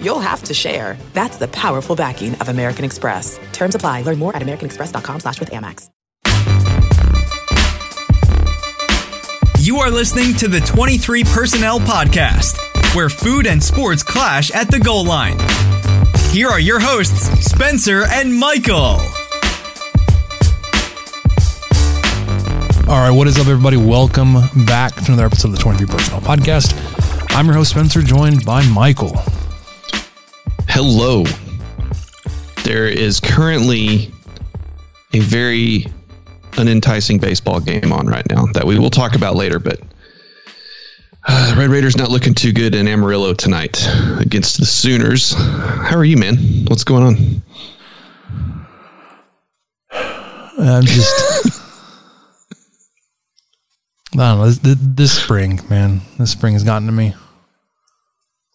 you'll have to share. That's the powerful backing of American Express. Terms apply. Learn more at americanexpress.com slash with Amex. You are listening to the 23 Personnel Podcast, where food and sports clash at the goal line. Here are your hosts, Spencer and Michael. All right, what is up, everybody? Welcome back to another episode of the 23 Personnel Podcast. I'm your host, Spencer, joined by Michael. Hello. There is currently a very unenticing baseball game on right now that we will talk about later, but uh, the Red Raiders not looking too good in Amarillo tonight against the Sooners. How are you, man? What's going on? I'm just. I don't know. This, this spring, man, this spring has gotten to me.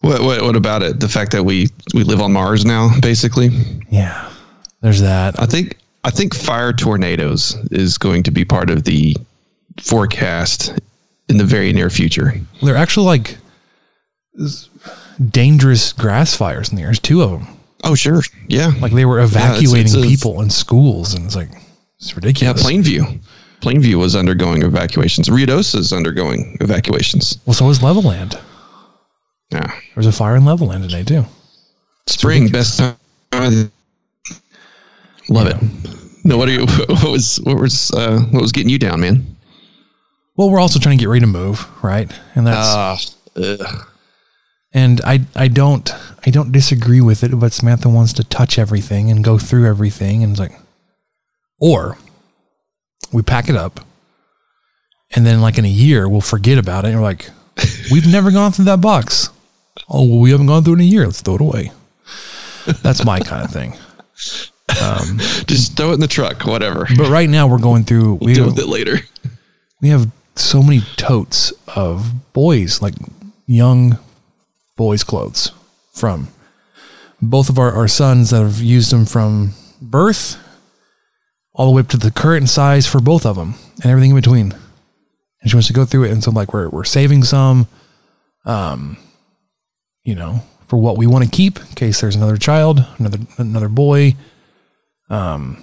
What, what what about it? The fact that we we live on Mars now, basically. Yeah, there's that. I think I think fire tornadoes is going to be part of the forecast in the very near future. They're actually like dangerous grass fires in the air. There's two of them. Oh sure, yeah. Like they were Yeah, it's- evacuating it's people in schools, and it's like it's ridiculous. Yeah. Plainview. Plainview was undergoing evacuations. Ruidoso is undergoing evacuations. Well, so is Levelland. Yeah. There's a fire in Levelland today too. Spring, best time. Love it. No, what are you? What was what was uh, what was getting you down, man? Well, we're also trying to get ready to move, right? And that's ugh. and I I don't I don't disagree with it, but Samantha wants to touch everything and go through everything, and it's like, or we pack it up, and then like in a year we'll forget about it, and we're like, we've never gone through that box. Oh, well, we haven't gone through it in a year. Let's throw it away. That's my kind of thing. Um, just throw it in the truck, whatever. but right now we're going through. We Deal with it later. we have so many totes of boys, like young boys' clothes from both of our, our sons that have used them from birth all the way up to the current size for both of them and everything in between. And she wants to go through it. And so like we're, we're saving some, um, you know, for what we want to keep in case there's another child, another, another boy. Um,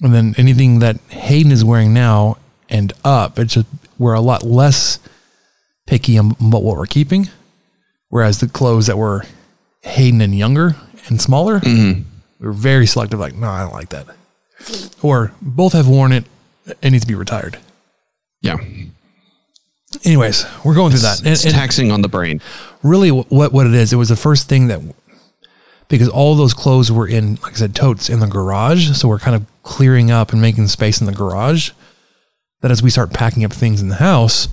and then anything that Hayden is wearing now and up, it's just we're a lot less picky about what we're keeping. Whereas the clothes that were Hayden and younger and smaller, we were very selective. Like, no, I don't like that. Or both have worn it. It needs to be retired. Yeah, Anyways, we're going through that. And, it's and taxing on the brain. Really, what what it is, it was the first thing that because all those clothes were in, like I said, totes in the garage. So we're kind of clearing up and making space in the garage. That as we start packing up things in the house,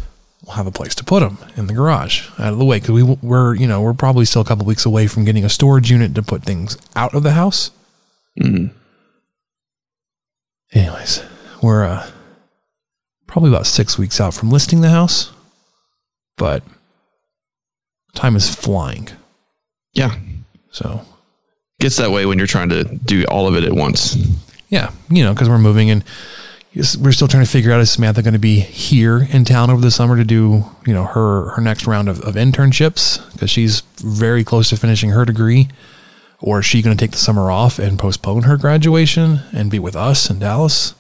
we'll have a place to put them in the garage out of the way. Because we we're you know we're probably still a couple weeks away from getting a storage unit to put things out of the house. Anyways, we're uh, probably about six weeks out from listing the house, but time is flying. Yeah, So gets that way when you're trying to do all of it at once. yeah, you know, because we're moving and we're still trying to figure out is Samantha going to be here in town over the summer to do you know her her next round of, of internships because she's very close to finishing her degree, or is she going to take the summer off and postpone her graduation and be with us in Dallas,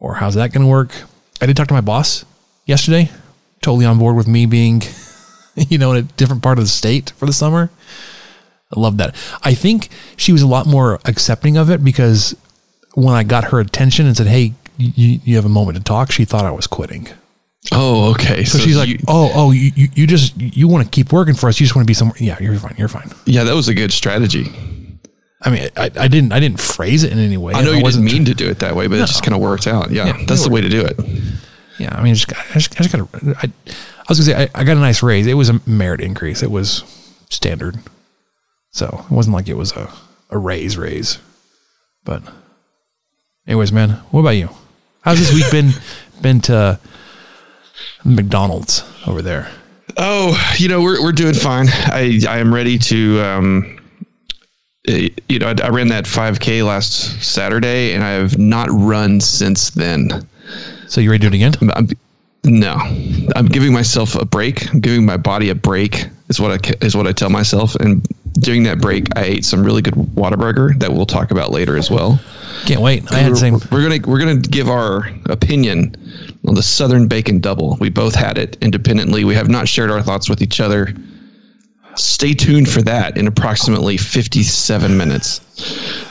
or how's that going to work? I did talk to my boss yesterday, totally on board with me being, you know, in a different part of the state for the summer. I love that. I think she was a lot more accepting of it because when I got her attention and said, "Hey, you, you have a moment to talk," she thought I was quitting. Oh, okay. So, she's like, you- "Oh, oh, you, you, just you want to keep working for us? You just want to be somewhere? Yeah, you're fine. You're fine." yeah, that was a good strategy. I mean, I, I didn't I didn't phrase it in any way. I know you didn't wasn't mean to do it that way, but it just kind of worked out. Yeah, Yeah, that's the way to do it. Yeah, I mean, I just, got- I just, I just got a, I, I was gonna say I, I got a nice raise. It was a merit increase. It was standard, so it wasn't like it was a a raise raise. But Anyways, man, what about you? How's this week been? Been to McDonald's over there? Oh, you know, we're we're doing fine. I I am ready to um eh, you know, I, I ran that 5K last Saturday and I have not run since then. So you ready to do it again? I'm, no, I'm giving myself a break. I'm giving my body a break. Is what I is what I tell myself. And during that break, I ate some really good Whataburger that we'll talk about later as well. Can't wait. I had we're, same. we're gonna we're gonna give our opinion on the Southern Bacon Double. We both had it independently. We have not shared our thoughts with each other. Stay tuned for that in approximately 57 minutes.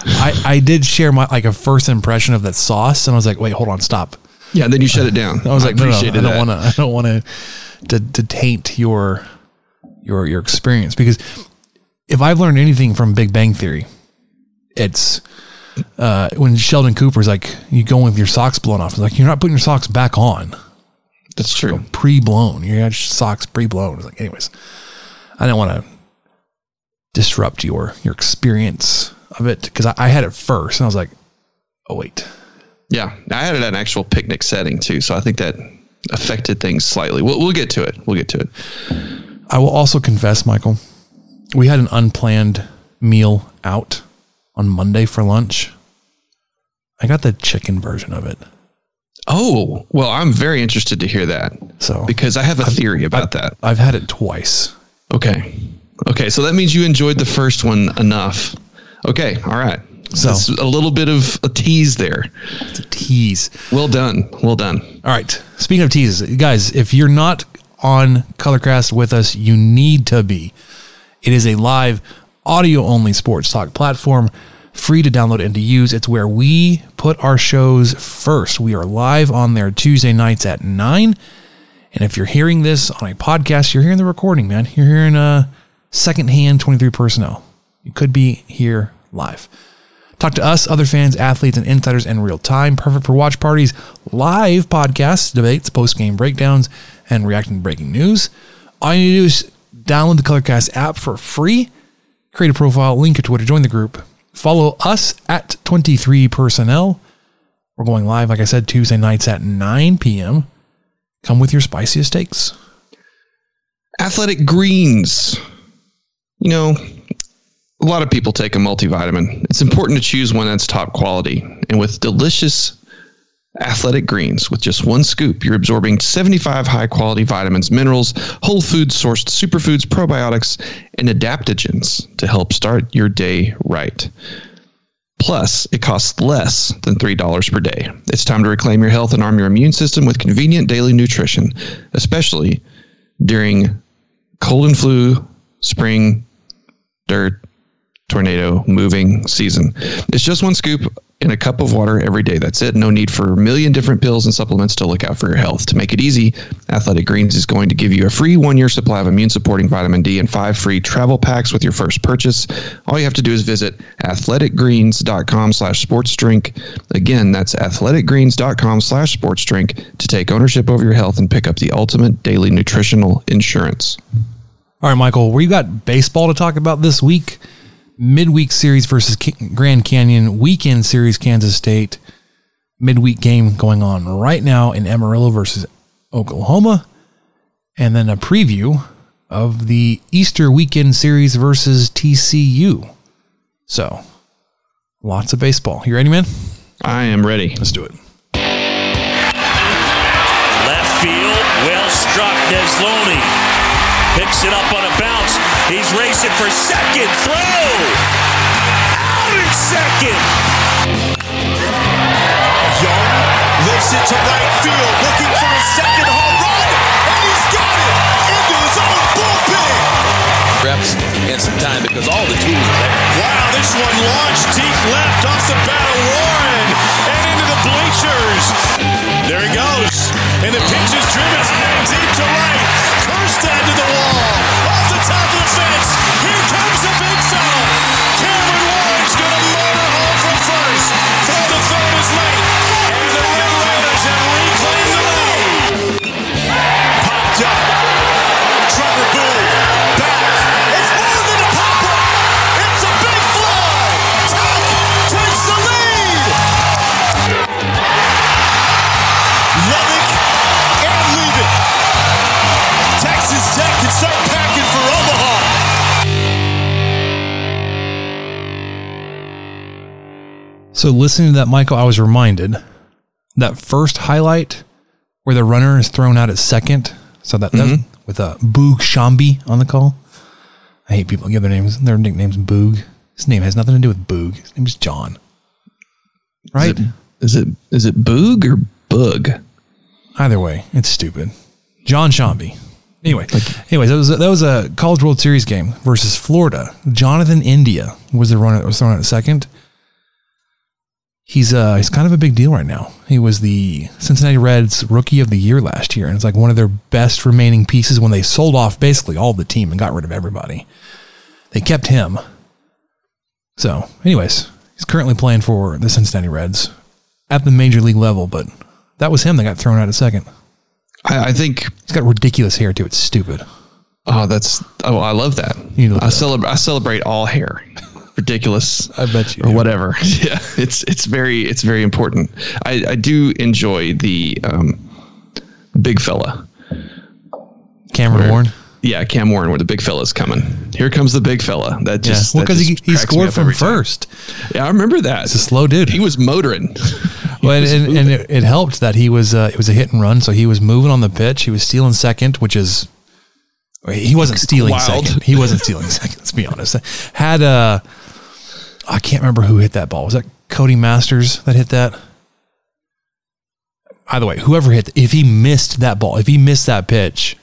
I, I did share my like a first impression of that sauce, and I was like, wait, hold on, stop. Yeah, then you shut it down. I was like, no, no, I don't want to. I don't want to to taint your your your experience because if I've learned anything from Big Bang Theory, it's uh, when Sheldon Cooper's like, you go with your socks blown off. It's like you're not putting your socks back on, That's true. pre-blown. You got your socks pre-blown. It's like, anyways, I don't want to disrupt your your experience of it because I, I had it first and I was like, oh wait, Yeah, I had it at an actual picnic setting too, so I think that affected things slightly. We'll, we'll get to it. We'll get to it. I will also confess, Michael, we had an unplanned meal out on Monday for lunch. I got the chicken version of it. Oh, well, I'm very interested to hear that So because I have a theory about that. I've had it twice. Okay. Okay, so that means you enjoyed the first one enough. Okay, all right. So- a little bit of a tease there. It's a tease. Well done. Well done. All right. Speaking of teases, guys, if you're not on Colorcast with us, you need to be. It is a live audio only sports talk platform, free to download and to use. It's where we put our shows first. We are live on there Tuesday nights at 9. And if you're hearing this on a podcast, you're hearing the recording, man. You're hearing a secondhand 23 personnel. You could be here live. Talk to us, other fans, athletes, and insiders in real time. Perfect for watch parties, live podcasts, debates, post game breakdowns, and reacting to breaking news. All you need to do is download the Colorcast app for free, create a profile, link to Twitter, join the group, follow us at 23 Personnel. We're going live, like I said, Tuesday nights at 9 p.m. Come with your spiciest takes. Athletic greens. You know, a lot of people take a multivitamin. It's important to choose one that's top quality. And with delicious athletic greens, with just one scoop, you're absorbing 75 high quality vitamins, minerals, whole food sourced superfoods, probiotics, and adaptogens to help start your day right. Plus, it costs less than $3 per day. It's time to reclaim your health and arm your immune system with convenient daily nutrition, especially during cold and flu, spring, dirt, tornado, moving season. It's just one scoop in a cup of water every day. That's it. No need for a million different pills and supplements to look out for your health. To make it easy, Athletic Greens is going to give you a free one year supply of immune supporting vitamin D and five free travel packs with your first purchase. All you have to do is visit athleticgreens.com slash sports drink. Again, that's athleticgreens.com slash sports drink to take ownership over your health and pick up the ultimate daily nutritional insurance. All right, Michael, we got baseball to talk about this week. Midweek series versus Grand Canyon, weekend series Kansas State, midweek game going on right now in Amarillo versus Oklahoma, and then a preview of the Easter weekend series versus TCU. So, lots of baseball. You ready, man? I am ready. Let's do it. Left field, well struck. Desloni picks it up on a bounce. He's racing for second. Throw! Out in second! Young lifts it to right field, looking for a second home run, and he's got it into his own bullpen. reps and some time because all the tools are there. Wow, this one launched deep left off the bat of Warren and into the bleachers. There he goes, and the pitch is driven deep to right. Kjerstad to the wall, off the top of the fence. So listening to that, Michael, I was reminded that first highlight where the runner is thrown out at second. So that, that mm-hmm. with a Boog Sciambi on the call. I hate people give their names their nicknames Boog. His name has nothing to do with Boog. His name is John. Right? Is it is it Boog or Bug? Either way, it's stupid. John Sciambi. Anyway, anyways, that was a, that was a College World Series game versus Florida. Jonathan India was the runner that was thrown out at second. He's uh he's kind of a big deal right now. He was the Cincinnati Reds Rookie of the Year last year, and it's like one of their best remaining pieces when they sold off basically all the team and got rid of everybody. They kept him. So, anyways, he's currently playing for the Cincinnati Reds at the major league level, but that was him that got thrown out at second. I, I think. He's got ridiculous hair too. It's stupid. Oh, that's. Oh, I love that. You it I celebrate. I celebrate all hair. Ridiculous. I bet you or do. whatever. Yeah, it's it's very it's very important. I I do enjoy the um, big fella. Cameron Where- Warren. Yeah, Cam Warren, where the big fella's coming. Here comes the big fella. That Yeah, just well, because he, he scored from every time. first. Yeah, I remember that. It's a slow dude. He was motoring. Well, and, and, and it, it helped that he was uh, it was a hit and run, so he was moving on the pitch. He was stealing second, which is he wasn't stealing Wild. second. He wasn't stealing second. Let's be honest. Had uh, I can't remember who hit that ball. Was that Cody Masters that hit that? Either way, whoever hit, if he missed that ball, if he missed that pitch,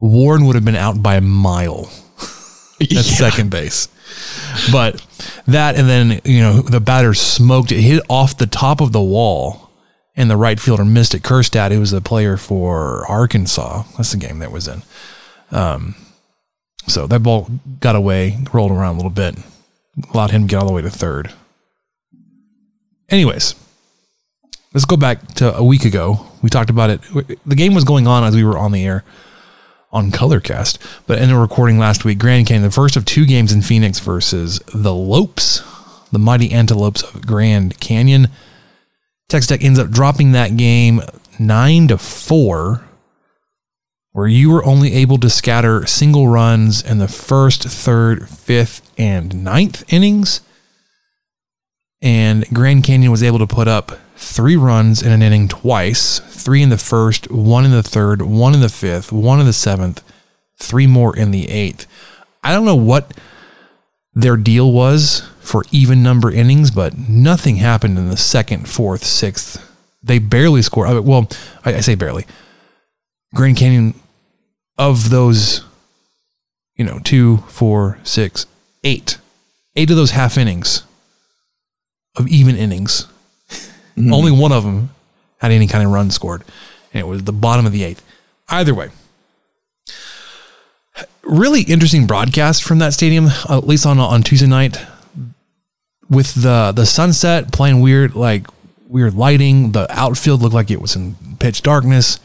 Warren would have been out by a mile at Yeah. second base. But that, and then, you know, the batter smoked it, hit off the top of the wall, and the right fielder missed it. Kjerstad, who was a player for Arkansas, that's the game that was in. Um, so that ball got away, rolled around a little bit, allowed him to get all the way to third. Anyways, let's go back to a week ago. We talked about it. The game was going on as we were on the air on Colorcast, but in a recording last week, Grand Canyon, the first of two games in Phoenix versus the Lopes, the mighty antelopes of Grand Canyon. Texas Tech ends up dropping that game nine to four, where you were only able to scatter single runs in the first, third, fifth, and ninth innings. And Grand Canyon was able to put up three runs in an inning twice three in the first, one in the third, one in the fifth, one in the seventh, three more in the eighth. I don't know what their deal was for even number innings, but nothing happened in the second, fourth, sixth. They barely scored. Well, I, say barely. Grand Canyon, of those, you know, two, four, six, eight, eight of those half innings of even innings, only one of them had any kind of run scored, and it was the bottom of the eighth. Either way, really interesting broadcast from that stadium, at least on on Tuesday night, with the the sunset playing weird like weird lighting. The outfield looked like it was in pitch darkness.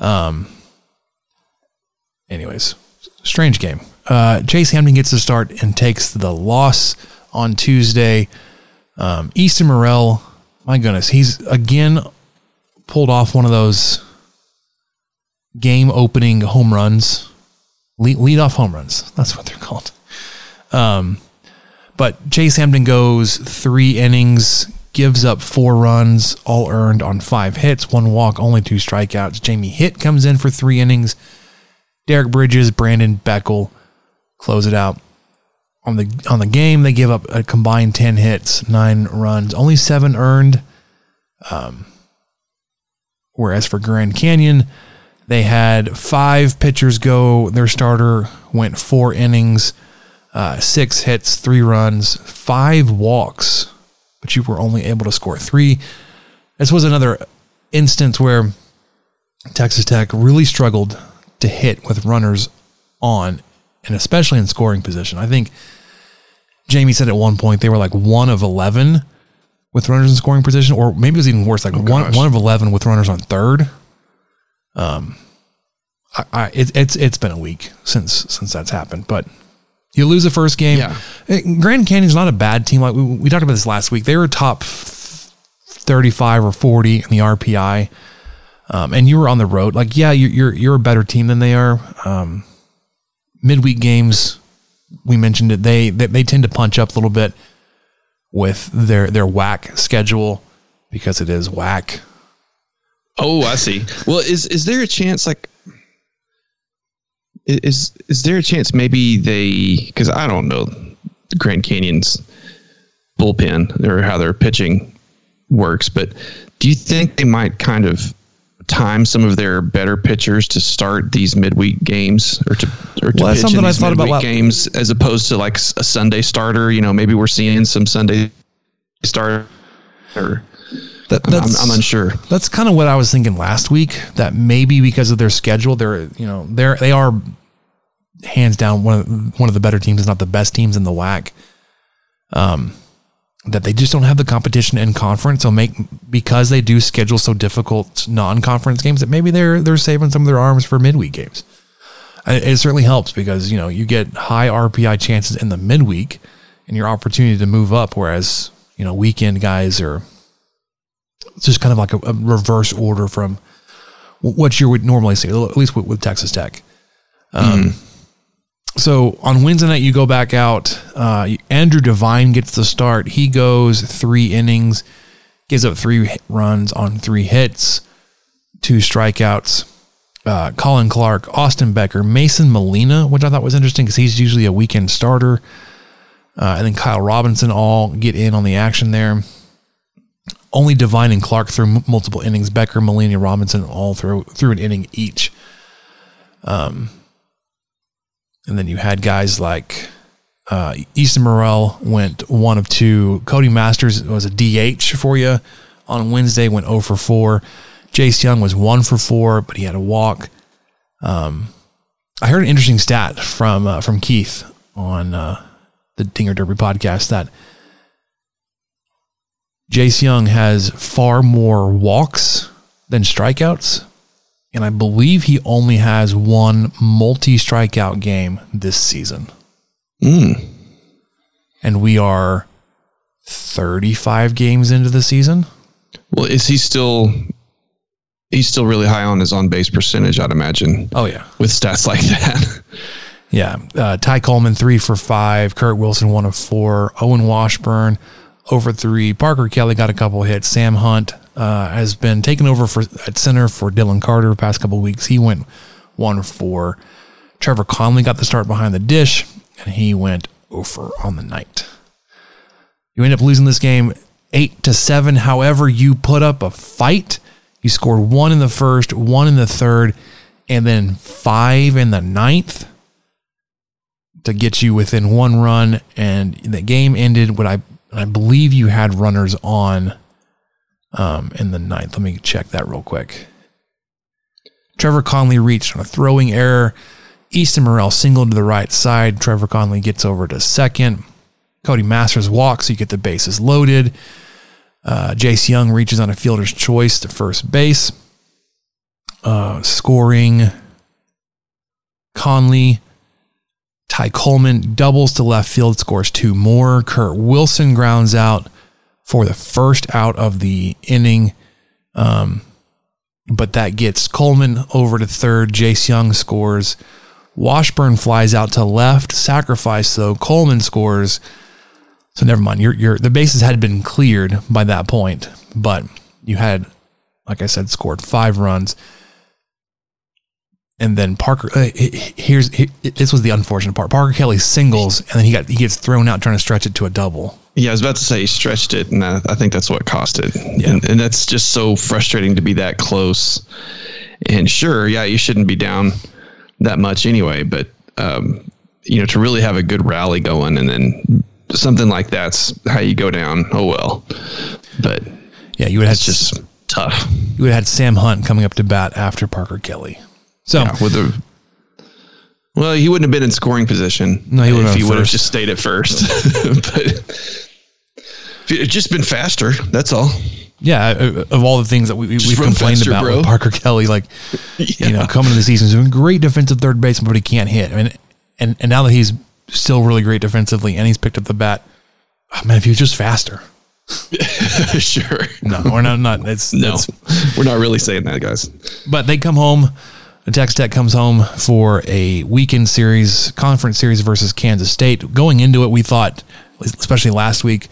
Um. Anyways, strange game. Uh, Chase Hampton gets the start and takes the loss on Tuesday. Um, Easton Murrell, my goodness, he's again pulled off one of those game opening home runs, lead, lead off home runs. That's what they're called. Um, but Chase Hampton goes three innings, gives up four runs, all earned on five hits, one walk, only two strikeouts. Jamie Hitt comes in for three innings. Derek Bridges, Brandon Beckel close it out on the on the game. They give up a combined ten hits, nine runs, only seven earned. Um, whereas for Grand Canyon, they had five pitchers go. Their starter went four innings, uh, six hits, three runs, five walks, but you were only able to score three. This was another instance where Texas Tech really struggled to hit with runners on, and especially in scoring position. I think Jamie said at one point they were like one of 11 with runners in scoring position, or maybe it was even worse, like one, gosh. one of 11 with runners on third. Um, I, I, it, it's, it's been a week since, since that's happened, but you lose the first game. Yeah. Eh, Grand Canyon's not a bad team. Like we, we talked about this last week. They were top 35 or 40 in the RPI. Um, and you were on the road. Like, yeah, you're, you're, you're a better team than they are. Um, midweek games, we mentioned it. They, they, they tend to punch up a little bit. with their their whack schedule because it is whack. Oh, I see. Well, is is there a chance like is is there a chance maybe they because I don't know the Grand Canyon's bullpen or how their pitching works, but do you think they might kind of time some of their better pitchers to start these midweek games or to or to Well, pitch something I these thought about games as opposed to like a Sunday starter? You know, maybe we're seeing some Sunday starter. Or That, I'm, that's, I'm unsure. That's kind of what I was thinking last week. That maybe because of their schedule, they're you know they're they are hands down one of one of the better teams, is not the best teams in the WAC. Um, that they just don't have the competition in conference. So make because they do schedule so difficult non-conference games that maybe they're they're saving some of their arms for midweek games. It, it certainly helps because you know you get high RPI chances in the midweek and your opportunity to move up, whereas you know weekend guys are it's just kind of like a, a reverse order from what you would normally see, at least with, with Texas Tech. Um, So on Wednesday night, you go back out. Uh, Andrew Devine gets the start. He goes three innings, gives up three runs on three hits, two strikeouts. Uh, Colin Clark, Austin Becker, Mason Molina, which I thought was interesting because he's usually a weekend starter. Uh, and then Kyle Robinson all get in on the action there only Devine and Clark threw m- multiple innings. Becker, Molina, Robinson all threw through an inning each. Um, and then you had guys like uh, Easton Murrell went one of two. Cody Masters was a DH for you on Wednesday, went 0 for 4. Jace Jung was 1 for 4, but he had a walk. Um, I heard an interesting stat from uh, from Keith on uh, the Dinger Derby podcast that Jace Jung has far more walks than strikeouts. And I believe he only has one multi strikeout game this season. Mm. And we are 35 games into the season. Well, is he still? He's still really high on his on base percentage, I'd imagine. Oh, yeah. with stats like that. Yeah. Uh, Ty Coleman, three for five. Kurt Wilson, one of four. Owen Washburn, over three. Parker Kelly got a couple hits. Sam Hunt uh, has been taken over for at center for Dylan Carter the past couple weeks. He went one of four. Trevor Conley got the start behind the dish, and he went over on the night. You end up losing this game eight to seven. However, you put up a fight. You scored one in the first, one in the third, and then five in the ninth to get you within one run. And the game ended when I I believe you had runners on um, in the ninth. Let me check that real quick. Trevor Conley reached on a throwing error. Easton Murrell singled to the right side. Trevor Conley gets over to second. Cody Masters walks, so you get the bases loaded. Uh, Jace Jung reaches on a fielder's choice to first base. Uh, scoring Conley, Ty Coleman doubles to left field, scores two more. Kurt Wilson grounds out for the first out of the inning. Um, but that gets Coleman over to third. Jace Jung scores. Washburn flies out to left. Sacrifice though. Coleman scores. So never mind. The bases had been cleared by that point, but you had, like I said, scored five runs. And then Parker, uh, he- he- here's he, this was the unfortunate part. Parker Kelly singles, and then he got he gets thrown out trying to stretch it to a double. Yeah, I was about to say he stretched it, and I, I think that's what cost it. Yeah. And, and that's just so frustrating to be that close. And sure, yeah, you shouldn't be down that much anyway, but um, you know, to really have a good rally going, and then something like that's how you go down. Oh well, but Yeah, you would have just tough. you would have had Sam Hunt coming up to bat after Parker Kelly. So Yeah, with the well, he wouldn't have been in scoring position. No, he would've if he would have just stayed at first. but if it had just been faster. That's all. yeah, of all the things that we, we, we've complained faster, about bro. with Parker Kelly, like you know, coming to the season, he's doing great defensive third baseman, but he can't hit. I mean, and and now that he's still really great defensively, and he's picked up the bat, oh, man, if he was just faster. sure. No, we're not. Not it's No, it's- we're not really saying that, guys. But they come home. Texas Tech comes home for a weekend series, conference series versus Kansas State. Going into it, we thought, especially last week,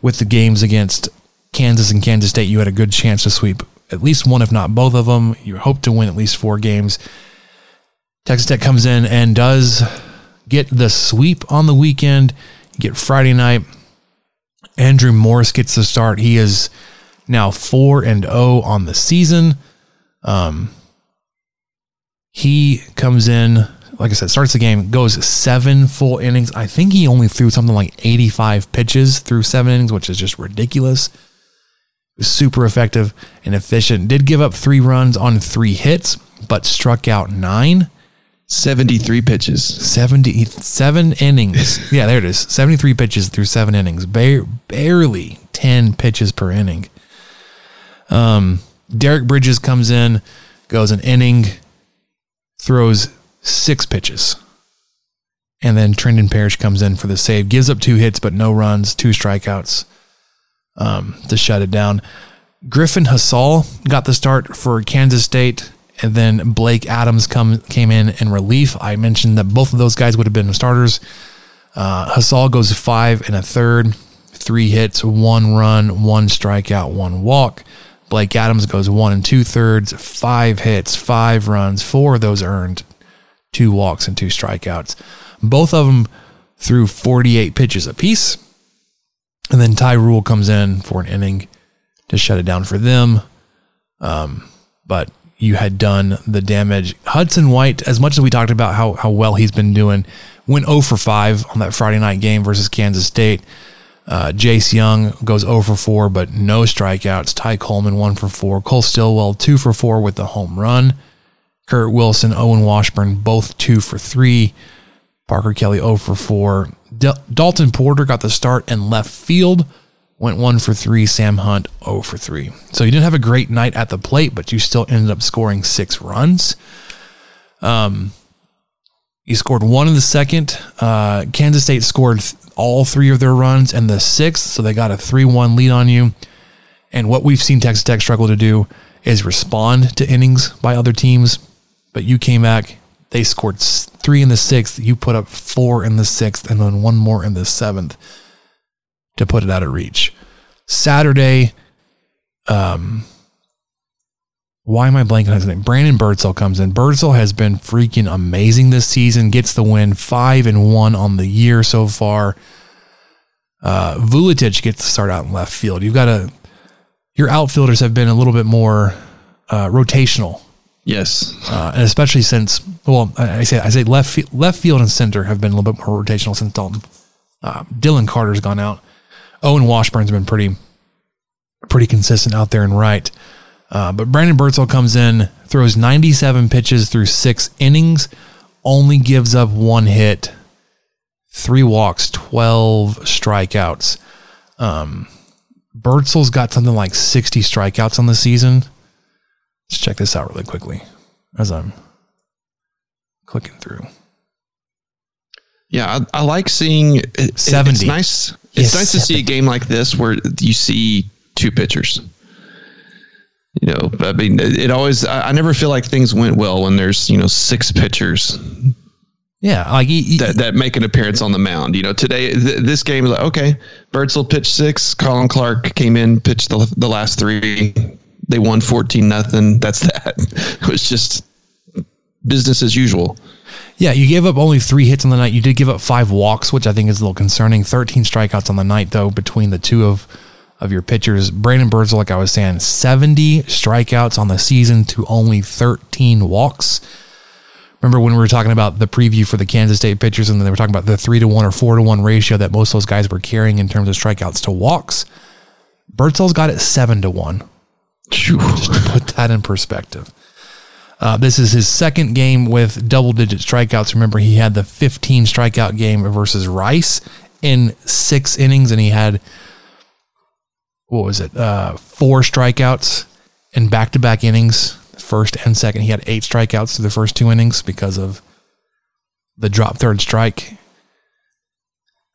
with the games against Kansas and Kansas State, you had a good chance to sweep at least one, if not both of them. You hope to win at least four games. Texas Tech comes in and does get the sweep on the weekend. You get Friday night. Andrew Morris gets the start. He is now 4 and 0 on the season. Um, he comes in, like I said, starts the game, goes seven full innings. I think he only threw something like 85 pitches through seven innings, which is just ridiculous. Super effective and efficient. Did give up three runs on three hits, but struck out nine. 73 pitches. 77 innings. yeah, there it is. 73 pitches through seven innings. Ba- barely 10 pitches per inning. Um, Derek Bridges comes in, goes an inning, throws six pitches. And then Trendan Parish comes in for the save, gives up two hits, but no runs, two strikeouts um, to shut it down. Griffin Hassall got the start for Kansas State, and then Blake Adams come came in in relief. I mentioned that both of those guys would have been starters. Uh, Hassall goes five and a third, three hits, one run, one strikeout, one walk. Blake Adams goes one and two thirds, five hits, five runs, four of those earned, two walks and two strikeouts. Both of them threw 48 pitches apiece. And then Ty Rule comes in for an inning to shut it down for them. Um, but you had done the damage. Hudson White, as much as we talked about how, how well he's been doing, went 0 for 5 on that Friday night game versus Kansas State. Uh, Jace Jung goes 0 for 4, but no strikeouts. Ty Coleman 1 for 4. Cole Stillwell 2 for 4 with the home run. Kurt Wilson, Owen Washburn, both 2 for 3. Parker Kelly 0 for 4. D- Dalton Porter got the start in left field, went 1 for 3. Sam Hunt 0 for 3. So you didn't have a great night at the plate, but you still ended up scoring six runs. Um, you scored one in the second. Uh, Kansas State scored all three of their runs and the sixth, so they got a 3 1 lead on you. And what we've seen Texas Tech struggle to do is respond to innings by other teams. But you came back, they scored three in the sixth. You put up four in the sixth, and then one more in the seventh to put it out of reach. Saturday, um, why am I blanking on his name? Brandon Birdsell comes in. Birdsell has been freaking amazing this season. Gets the win, five and one on the year so far. Uh, Vooletich gets to start out in left field. You've got a your outfielders have been a little bit more uh, rotational Yes. uh, and especially since well, I I say I say left field, left field and center have been a little bit more rotational since Dalton. Uh, Dylan Carter's gone out. Owen Washburn's been pretty pretty consistent out there and right. Uh, but Brandon Birdsell comes in, throws 97 pitches through six innings, only gives up one hit, three walks, 12 strikeouts. Um, Birdsell's got something like 60 strikeouts on the season. Let's check this out really quickly as I'm clicking through. Yeah, I, I like seeing it, it- 70. It's nice. It's Yes, nice to see a game like this where you see two pitchers. You know, I mean, it, it always. I, I never feel like things went well when there's you know six pitchers Yeah, like he, he- that, that make an appearance on the mound. You know, today th- this game is like okay, Birdsell pitched six. Colin Clark came in, pitched the the last three. They won fourteen nothing. That's that. It was just business as usual. yeah, you gave up only three hits on the night. You did give up five walks, which I think is a little concerning. 13 strikeouts on the night, though, between the two of of your pitchers. Brandon Birdsell, like I was saying, 70 strikeouts on the season to only 13 walks. Remember when we were talking about the preview for the Kansas State pitchers, and they were talking about the three to one or four to one ratio that most of those guys were carrying in terms of strikeouts to walks? Birdsell's got it seven to one. Just to put that in perspective. Uh, this is his second game with double digit strikeouts. Remember, he had the 15 strikeout game versus Rice in six innings, and he had, what was it, uh, four strikeouts in back to back innings, first and second. He had eight strikeouts through the first two innings because of the drop third strike.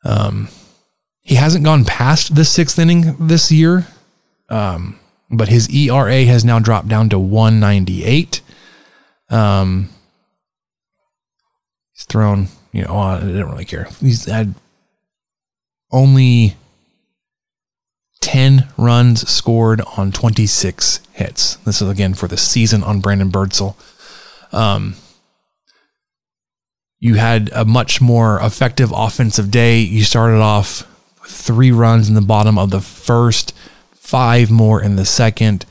Um, he hasn't gone past the sixth inning this year but his ERA has now dropped down to 198. Um, he's thrown, you know, I didn't really care. He's had only 10 runs scored on 26 hits. This is again for the season on Brandon Birdsell. Um, you had a much more effective offensive day. You started off with three runs in the bottom of the first, five more in the second,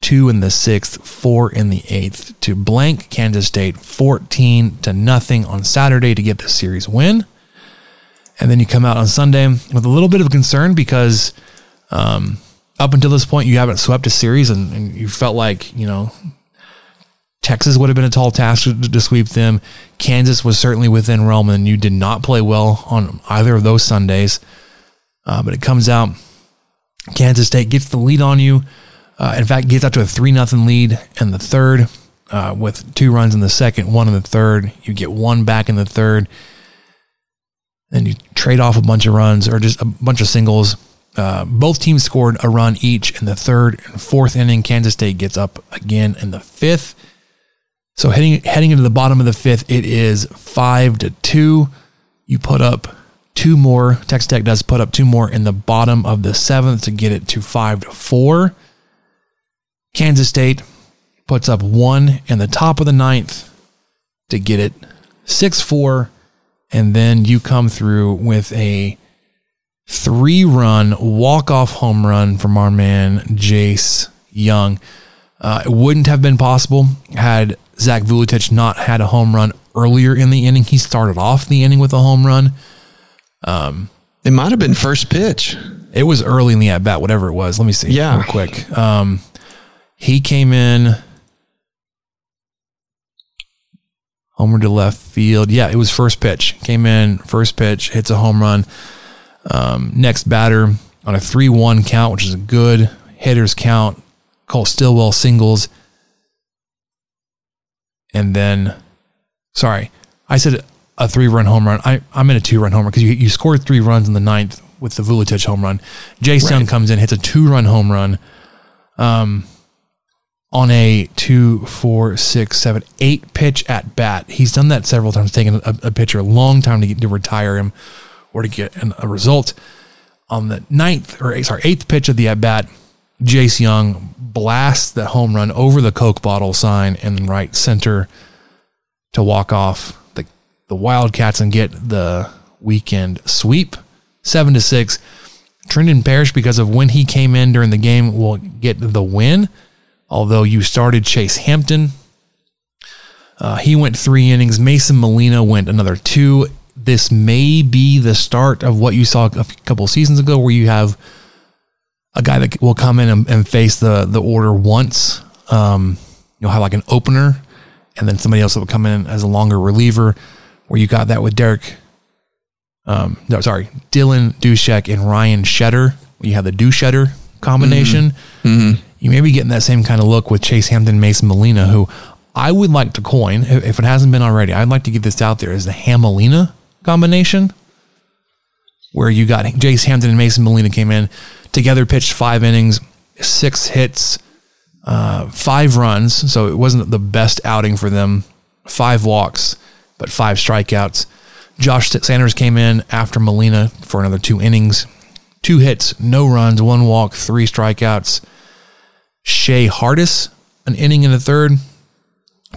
two in the sixth, four in the eighth to blank Kansas State 14 to nothing on Saturday to get the series win. And then you come out on Sunday with a little bit of concern because um, up until this point, you haven't swept a series and, and you felt like, you know, Texas would have been a tall task to, to, sweep them. Kansas was certainly within realm, and you did not play well on either of those Sundays. Uh, but it comes out, Kansas State gets the lead on you. Uh, in fact, gets out to a three nothing lead in the third, uh, with two runs in the second, one in the third. You get one back in the third. Then you trade off a bunch of runs or just a bunch of singles. Uh, both teams scored a run each in the third and fourth inning. Kansas State gets up again in the fifth. So heading heading into the bottom of the fifth, it is five to two. You put up two more. Texas Tech does put up two more in the bottom of the seventh to get it to five to four. Kansas State puts up one in the top of the ninth to get it six four, and then you come through with a three run walk off home run from our man Jace Jung. Uh, it wouldn't have been possible had Zac Vooletich not had a home run earlier in the inning. He started off the inning with a home run. Um, it might have been first pitch. It was early in the at bat, whatever it was. Let me see. Yeah, real quick. Um, he came in homer to left field. Yeah, it was first pitch. Came in first pitch, hits a home run. Um, next batter on a three-one count, which is a good hitters count. Cole Stillwell singles and then, sorry, I said a three run home run. I, I'm in a two run homer because you, you scored three runs in the ninth with the Vooletich home run. Jace right. Comes in, hits a two run home run um, on a two, four, six, seven, eight pitch at bat. He's done that several times, taking a, a pitcher a long time to, get, to retire him or to get an, a result. On the ninth, or sorry, eighth pitch of the at bat, Jace Jung blasts the home run over the Coke bottle sign in right center to walk off the, the Wildcats and get the weekend sweep. Seven to six. Trendan Parish, because of when he came in during the game, will get the win. Although you started Chase Hampton. Uh, he went three innings. Mason Molina went another two. This may be the start of what you saw a couple seasons ago, where you have a guy that will come in and, and face the the order once. Um, you'll have like an opener, and then somebody else that will come in as a longer reliever. Where you got that with Derek, um, no, sorry, Dylan Dusek and Ryan Shetter. You have the Dushetter combination. Mm-hmm. Mm-hmm. You may be getting that same kind of look with Chase Hampton, Mason Molina, who I would like to coin if it hasn't been already. I'd like to get this out there as the Hamelina combination, where you got Jace Hampton and Mason Molina came in together pitched five innings, six hits, uh, five runs. So it wasn't the best outing for them. Five walks, but five strikeouts. Josh Sanders came in after Molina for another two innings, two hits, no runs, one walk, three strikeouts. Shea Hardis, an inning in the third,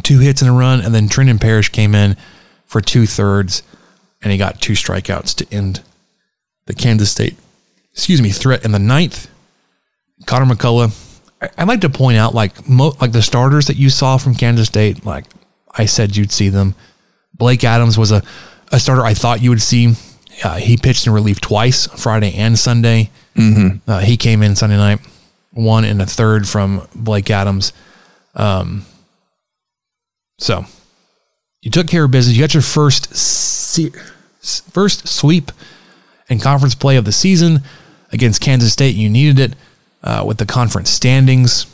two hits and a run, and then Trendan Parish came in for two thirds, and he got two strikeouts to end the Kansas State excuse me, threat in the ninth. Connor McCullough. I'd like to point out, like, mo- like the starters that you saw from Kansas State, like I said, you'd see them. Blake Adams was a, a starter I thought you would see. Uh, he pitched in relief twice, Friday and Sunday. Mm-hmm. Uh, he came in Sunday night, one and a third from Blake Adams. Um, so you took care of business. You got your first se- first sweep and conference play of the season against Kansas State. You needed it uh, with the conference standings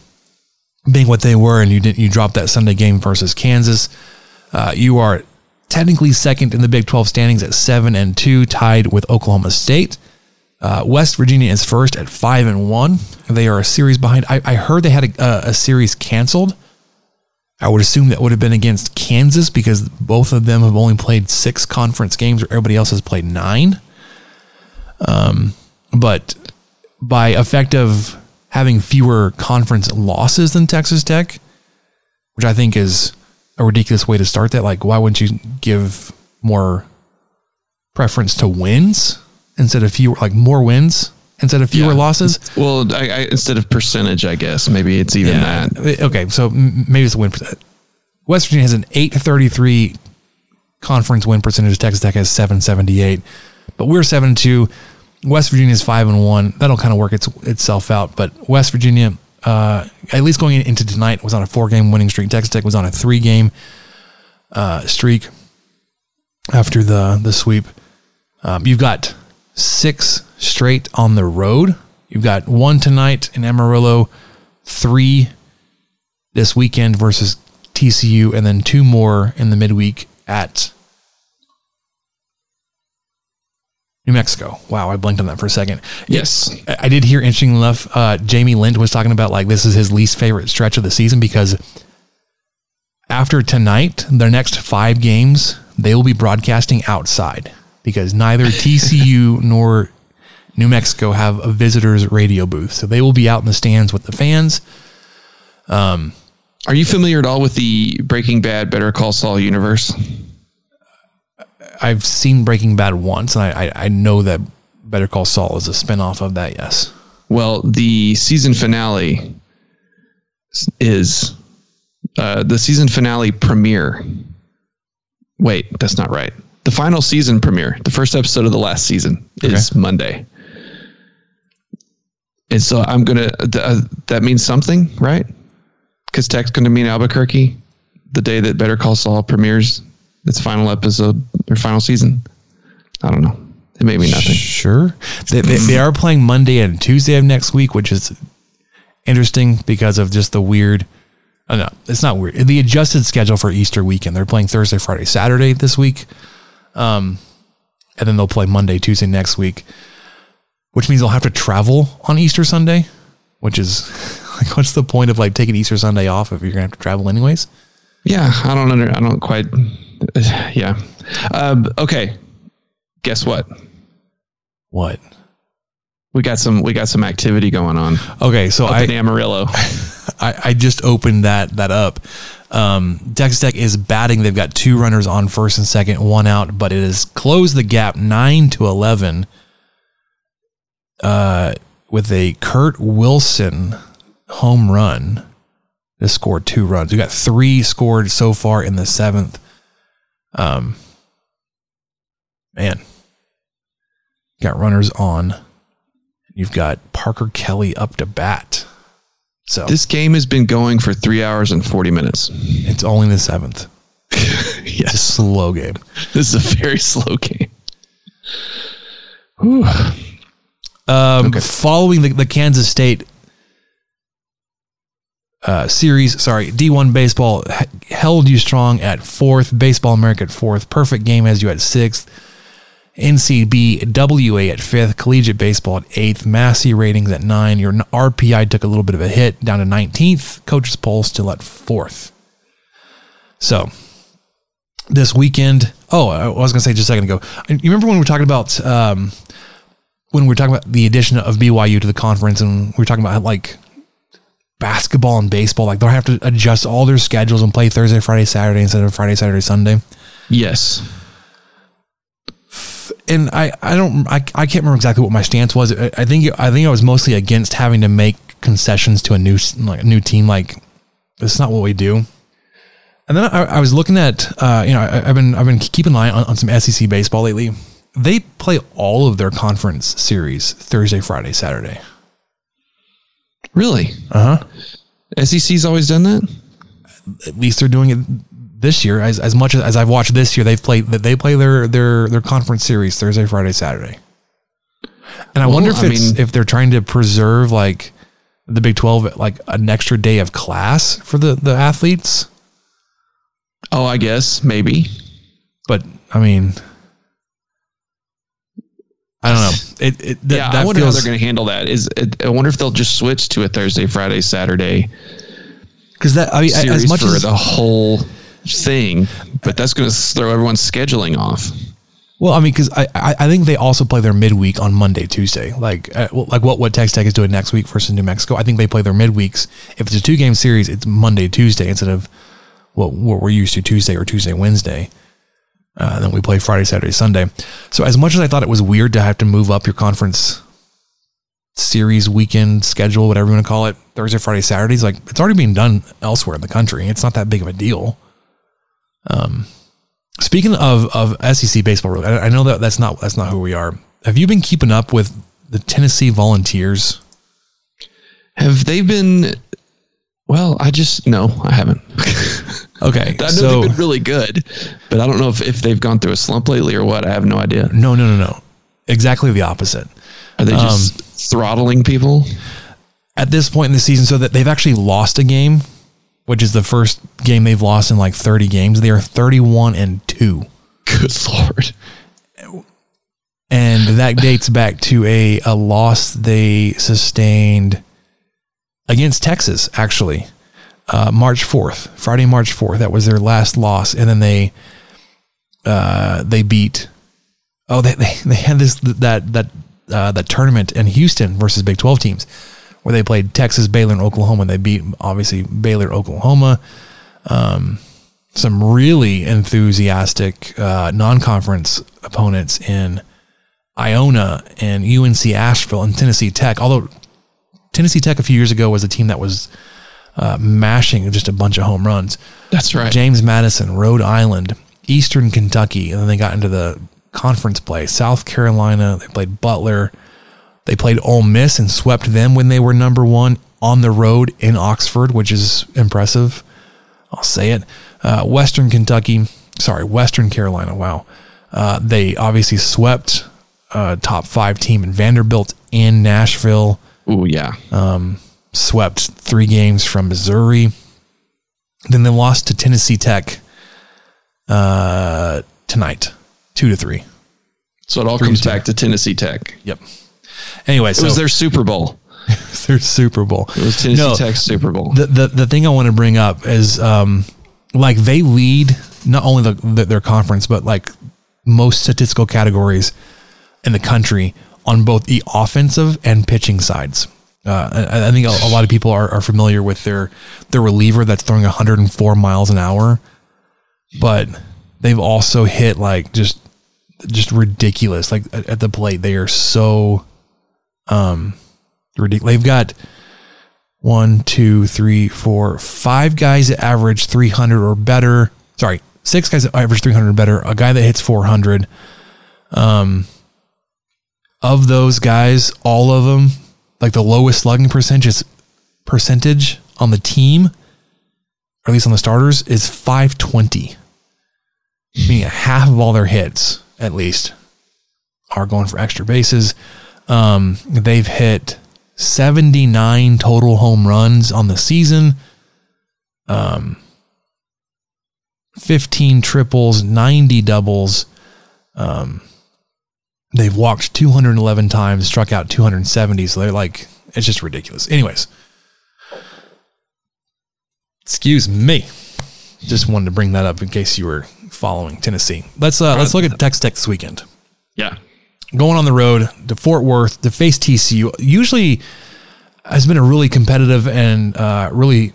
being what they were, and you didn't. You dropped that Sunday game versus Kansas. Uh, you are technically second in the Big 12 standings at seven and two, tied with Oklahoma State. Uh, West Virginia is first at five and one. They are a series behind. I, I heard they had a, a, series canceled. I would assume that would have been against Kansas because both of them have only played six conference games, where everybody else has played nine. Um, but by effect of having fewer conference losses than Texas Tech, which I think is a ridiculous way to start that. Like, why wouldn't you give more preference to wins instead of fewer, like more wins instead of fewer Yeah. losses? Well, I, I, instead of percentage, I guess maybe it's even that. Okay, so maybe it's a win percent. West Virginia has an 833 conference win percentage. Texas Tech has 778, but we're 7 2. West Virginia is 5 and 1. That'll kind of work its, itself out. But West Virginia, uh, at least going into tonight, was on a four game winning streak. Texas Tech was on a three game uh, streak after the, the sweep. Um, you've got six straight on the road. You've got one tonight in Amarillo, three this weekend versus TCU, and then two more in the midweek at New Mexico. Wow, I blinked on that for a second. Yes. I I did hear interesting enough. Uh, Jamie Lind was talking about like this is his least favorite stretch of the season because after tonight, their next five games they will be broadcasting outside because neither TCU nor New Mexico have a visitors radio booth, so they will be out in the stands with the fans. Are you familiar at all with the Breaking Bad Better Call Saul universe? I've seen Breaking Bad once, and I, I, I know that Better Call Saul is a spinoff of that. Yes. Well, the season finale is uh, the season finale premiere. Wait, that's not right. The final season premiere, the first episode of the last season, is Monday. And so I'm gonna. th- Uh, that means something, right? Because Tech's going to mean Albuquerque the day that Better Call Saul premieres its final episode or final season. I don't know. It may be nothing. Sure. They, they, they are playing Monday and Tuesday of next week, which is interesting because of just the weird. Oh, no, it's not weird. The adjusted schedule for Easter weekend. They're playing Thursday, Friday, Saturday this week. Um, and then they'll play Monday, Tuesday next week, which means they'll have to travel on Easter Sunday, which is like, what's the point of like taking Easter Sunday off if you're to have to travel anyways? Yeah, I don't under, I don't quite. Yeah. Um, okay. Guess what? What? We got some. We got some activity going on Okay, so I, in Amarillo. I, I just opened that that up. Um, Texas Tech is batting. They've got two runners on first and second, one out, but it has closed the gap nine to eleven. Uh, with a Kurt Wilson home run, they scored two runs. We got three scored so far in the seventh. Um, man, got runners on. You've got Parker Kelly up to bat. So This game has been going for three hours and forty minutes. it's only the seventh. Yes, slow game. this is a very slow game. Um, Following the, the Kansas State uh, series, sorry, D1 baseball held you strong at fourth. Baseball America at fourth. Perfect game has you at sixth. NCB WA at fifth. Collegiate baseball at eighth. Massey ratings at nine. Your RPI took a little bit of a hit down to 19th. Coaches poll still at fourth. So this weekend, oh, I was going to say just a second ago. You remember when we were talking about um, when we were talking about the addition of BYU to the conference, and we were talking about like basketball and baseball, like they'll have to adjust all their schedules and play Thursday, Friday, Saturday instead of Friday, Saturday, Sunday. Yes. And I, I don't, I, I can't remember exactly what my stance was. I, I think, I think I was mostly against having to make concessions to a new, like a new team. Like that's not what we do. And then I, I was looking at, uh, you know, I, I've been, I've been keeping an eye on, on some SEC baseball lately. They play all of their conference series Thursday, Friday, Saturday. Really? Uh huh. SEC's always done that. at least they're doing it this year. As as much as, as I've watched this year, they've played that they play their their their conference series Thursday, Friday, Saturday. And I Well, wonder if I it's mean- if they're trying to preserve like the Big Twelve like an extra day of class for the the athletes. Oh, I guess maybe. But I mean, I don't know. It, it that, yeah, I wonder feels how they're going to handle that. Is it, I wonder if they'll just switch to a Thursday, Friday, Saturday because that I mean, series as much for as the whole thing, but that's going to throw everyone's scheduling off. Well, I mean, because I, I I think they also play their midweek on Monday, Tuesday, like uh, like what what Texas Tech is doing next week versus New Mexico. I think they play their midweeks. If it's a two game series, it's Monday, Tuesday instead of what what we're used to Tuesday or Tuesday, Wednesday. Uh, then we play Friday, Saturday, Sunday. So as much as I thought it was weird to have to move up your conference series weekend schedule, whatever you want to call it, Thursday, Friday, Saturdays, like it's already being done elsewhere in the country. It's not that big of a deal. Um, speaking of of SEC baseball, I, I know that that's not that's not who we are. Have you been keeping up with the Tennessee Volunteers? Have they been? Well, I just no, I haven't. Okay, I know so they've been really good, but I don't know if, if they've gone through a slump lately or what. I have no idea. no, no, no, no, exactly the opposite. Are they just Um, throttling people? at this point in the season so that they've actually lost a game, which is the first game they've lost in like 30 games. They are 31 and 2. Good lord. And that dates back to a, a loss they sustained against Texas, actually. Uh, March 4th, Friday, March 4th. That was their last loss. And then they uh, they beat oh they, they, they had this that that uh, that tournament in Houston versus Big 12 teams where they played Texas, Baylor, and Oklahoma. And they beat obviously Baylor, Oklahoma. Um, some really enthusiastic uh, non-conference opponents in Iona and UNC Asheville and Tennessee Tech. Although Tennessee Tech a few years ago was a team that was uh, mashing just a bunch of home runs. That's right. James Madison, Rhode Island, Eastern Kentucky, and then they got into the conference play. South Carolina, they played Butler. They played Ole Miss and swept them when they were number one on the road in Oxford, which is impressive. I'll say it. Uh, Western Kentucky, sorry, Western Carolina. Wow. Uh, they obviously swept uh, top five team in Vanderbilt in Nashville Oh yeah. swept three games from Missouri. Then they lost to Tennessee Tech uh, tonight, two to three. so it all three comes to two. back to Tennessee Tech. Yep. Anyway, It so was their Super Bowl. their Super Bowl. It was Tennessee No, Tech's Super Bowl. The, the the thing I want to bring up is um, like they lead not only the, the, their conference but like most statistical categories in the country on both the offensive and pitching sides. Uh, I, I think a, a lot of people are, are familiar with their their reliever that's throwing 104 miles an hour, but they've also hit like just just ridiculous. Like at, at the plate, they are so um ridiculous. They've got one, two, three, four, five guys that average 300 or better. Sorry, six guys that average 300 or better. A guy that hits 400. Um, of those guys, all of them, like the lowest slugging percentage percentage on the team, or at least on the starters, is 520. Meaning half of all their hits, at least, are going for extra bases. Um, they've hit 79 total home runs on the season. Um, 15 triples, 90 doubles. Um, they've walked 211 times, struck out 270. So they're like, it's just ridiculous. Anyways, excuse me. Just wanted to bring that up in case you were following Tennessee. Let's uh, let's look at Texas Tech this weekend Yeah. going on the road to Fort Worth to face TCU usually has been a really competitive and uh, really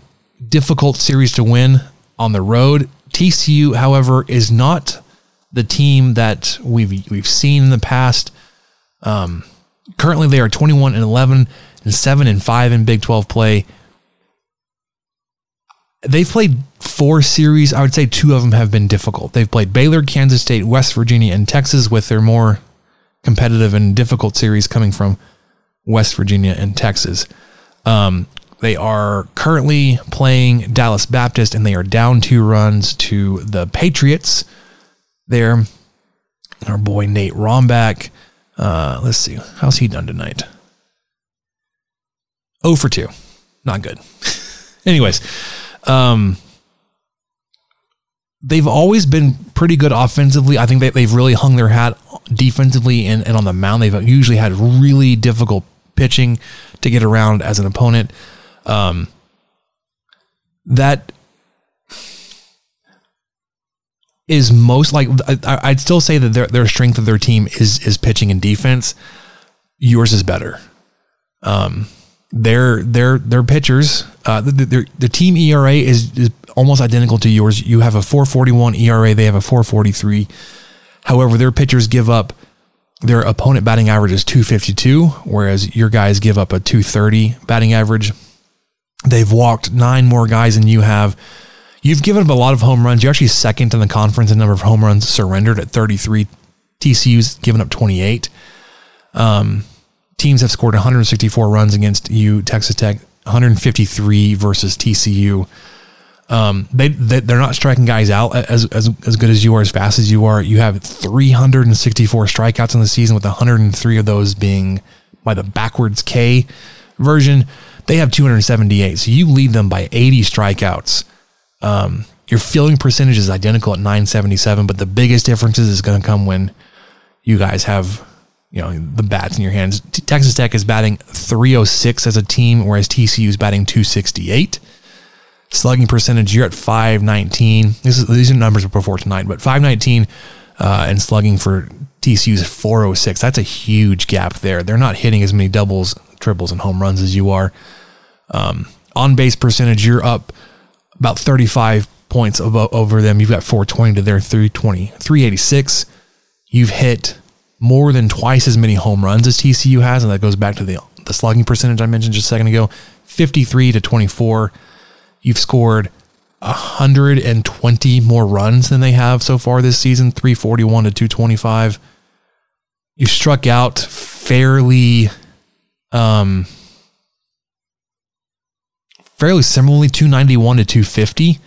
difficult series to win on the road. TCU, however, is not the team that we've we've seen in the past. Um, currently, they are twenty one and eleven and seven and five in Big Twelve play. They've played four series. I would say two of them have been difficult. They've played Baylor, Kansas State, West Virginia, and Texas with their more competitive and difficult series coming from West Virginia and Texas. Um, they are currently playing Dallas Baptist and they are down two runs to the Patriots there. Our boy Nate Rombach. Uh, let's see. How's he done tonight? 0 for 2. Not good. Anyways, um, they've always been pretty good offensively. I think they, they've really hung their hat defensively and, and on the mound. They've usually had really difficult pitching to get around as an opponent. Um, that is most like I, I'd still say that their their strength of their team is is pitching and defense. Yours is better. Um, their their their pitchers, uh, the, the, the team ERA is, is almost identical to yours. You have a 441 ERA, they have a 443. However, their pitchers give up their opponent batting average is 252, whereas your guys give up a 230 batting average. They've walked nine more guys than you have. You've given up a lot of home runs. You're actually second in the conference in number of home runs surrendered at 33. TCU's given up 28. Um, teams have scored 164 runs against you, Texas Tech, 153 versus TCU. Um, they, they they're not striking guys out as, as as good as you are, as fast as you are. You have 364 strikeouts in the season, with 103 of those being by the backwards K version. They have 278, so you lead them by 80 strikeouts. Um, your fielding percentage is identical at 977, but the biggest differences is going to come when you guys have you know the bats in your hands. Texas Tech is batting 306 as a team, whereas TCU is batting 268. Slugging percentage, you're at 519. This is, these are numbers before tonight, but 519 uh, and slugging for TCU is 406. That's a huge gap there. They're not hitting as many doubles, triples, and home runs as you are. Um, on base percentage, you're up about 35 points over, them. You've got 420 to their 320, 386. You've hit more than twice as many home runs as TCU has, and that goes back to the the slugging percentage I mentioned just a second ago, 53 to 24. You've scored 120 more runs than they have so far this season, 341 to 225. You struck out fairly um fairly similarly 291 to 250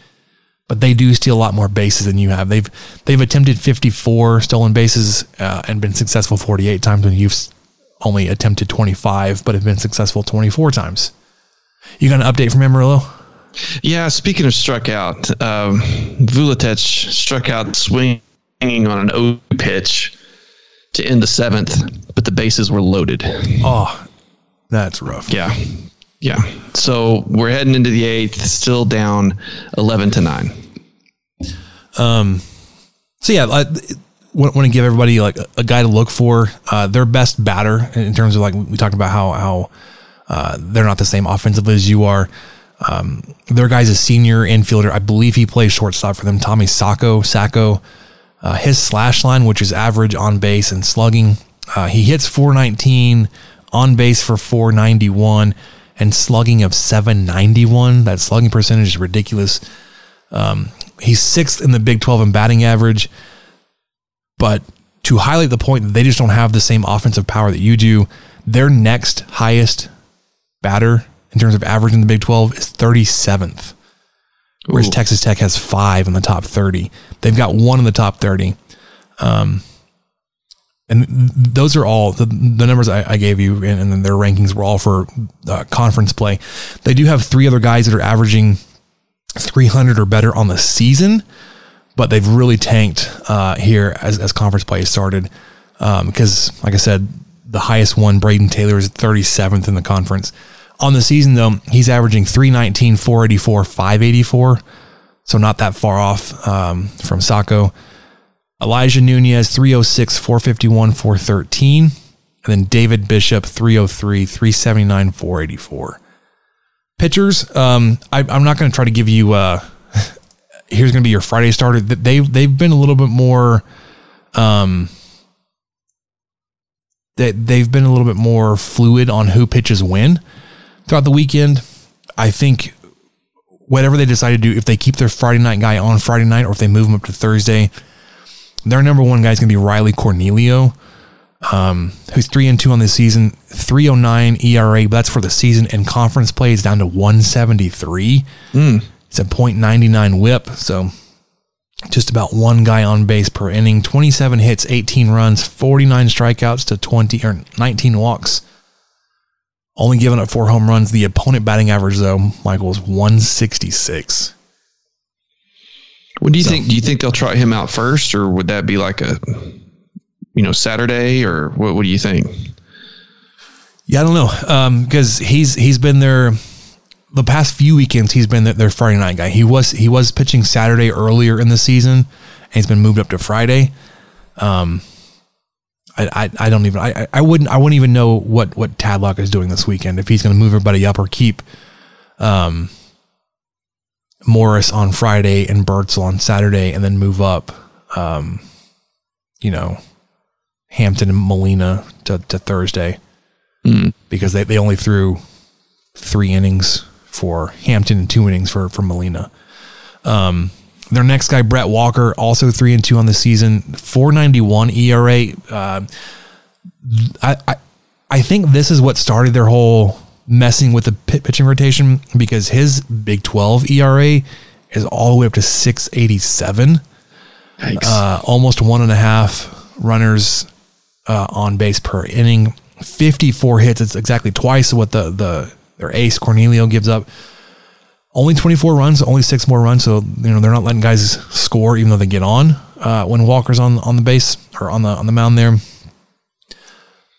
but they do steal a lot more bases than you have. They've they've attempted 54 stolen bases uh, and been successful 48 times when you've only attempted 25 but have been successful 24 times. You got an update from Amarillo? Yeah, speaking of struck out, um, Vooletich struck out swinging on an O pitch to end the seventh, but the bases were loaded. Oh, that's rough. Yeah. Yeah. So we're heading into the eighth, still down 11 to 9. Um, so yeah, I want, want to give everybody like a, a guy to look for. Uh, their best batter in terms of like we talked about how how uh, they're not the same offensively as you are. Um, their guy's a senior infielder. I believe he plays shortstop for them. Tommy Sacco. Sacco. Uh, his slash line, which is average on base and slugging, uh, he hits 419 on base for 491 and slugging of 791. That slugging percentage is ridiculous. Um, he's sixth in the Big 12 in batting average. But to highlight the point that they just don't have the same offensive power that you do, their next highest batter in terms of average in the Big 12 is 37th. Whereas Ooh. Texas Tech has five in the top 30. They've got one in the top 30. Um, and those are all the, the numbers I, I gave you, and, and then their rankings were all for uh, conference play. They do have three other guys that are averaging 300 or better on the season, but they've really tanked uh, here as, as conference play started. Because, um, like I said, the highest one, Brayden Taylor, is 37th in the conference. On the season, though, he's averaging 319, 484, 584. So not that far off um, from Sacco. Elijah Nunez, 306, 451, 413. And then David Bishop, 303, 379, 484. Pitchers, um, I, I'm not going to try to give you, uh, here's going to be your Friday starter. They've, they've been a little bit more, um, they, they've been a little bit more fluid on who pitches when throughout the weekend. I think whatever they decide to do, if they keep their Friday night guy on Friday night or if they move him up to Thursday, their number one guy is going to be Riley Cornelio, um, who's three and two on the season, 309 ERA, but that's for the season. And conference play is down to 173. It's a .99 whip, so just about one guy on base per inning. 27 hits, 18 runs, 49 strikeouts to 20 or 19 walks. Only giving up four home runs. The opponent batting average, though, Michael, is 166. What do you think? Do you think they'll try him out first, or would that be like a, you know, Saturday, or what? What do you think? Yeah, I don't know. because he's he's been there the past few weekends. He's been their, their Friday night guy. He was he was pitching Saturday earlier in the season, and he's been moved up to Friday. Um, I, I, I don't even I, I wouldn't I wouldn't even know what what Tadlock is doing this weekend if he's going to move everybody up or keep um Morris on Friday and Birdsell on Saturday and then move up um you know Hampton and Molina to, to Thursday Mm. because they, they only threw three innings for Hampton and two innings for for Molina. Um, their next guy, Brett Walker, also three and two on the season, four ninety one ERA. Uh, I, I I think this is what started their whole messing with the pit pitching rotation because his Big Twelve ERA is all the way up to six eighty seven, Yikes. uh, almost one and a half runners uh, on base per inning. Fifty four hits. It's exactly twice what the the their ace Cornelio gives up only 24 runs, only six more runs. So, you know, they're not letting guys score even though they get on uh, when Walker's on, on the base or on the, on the mound there.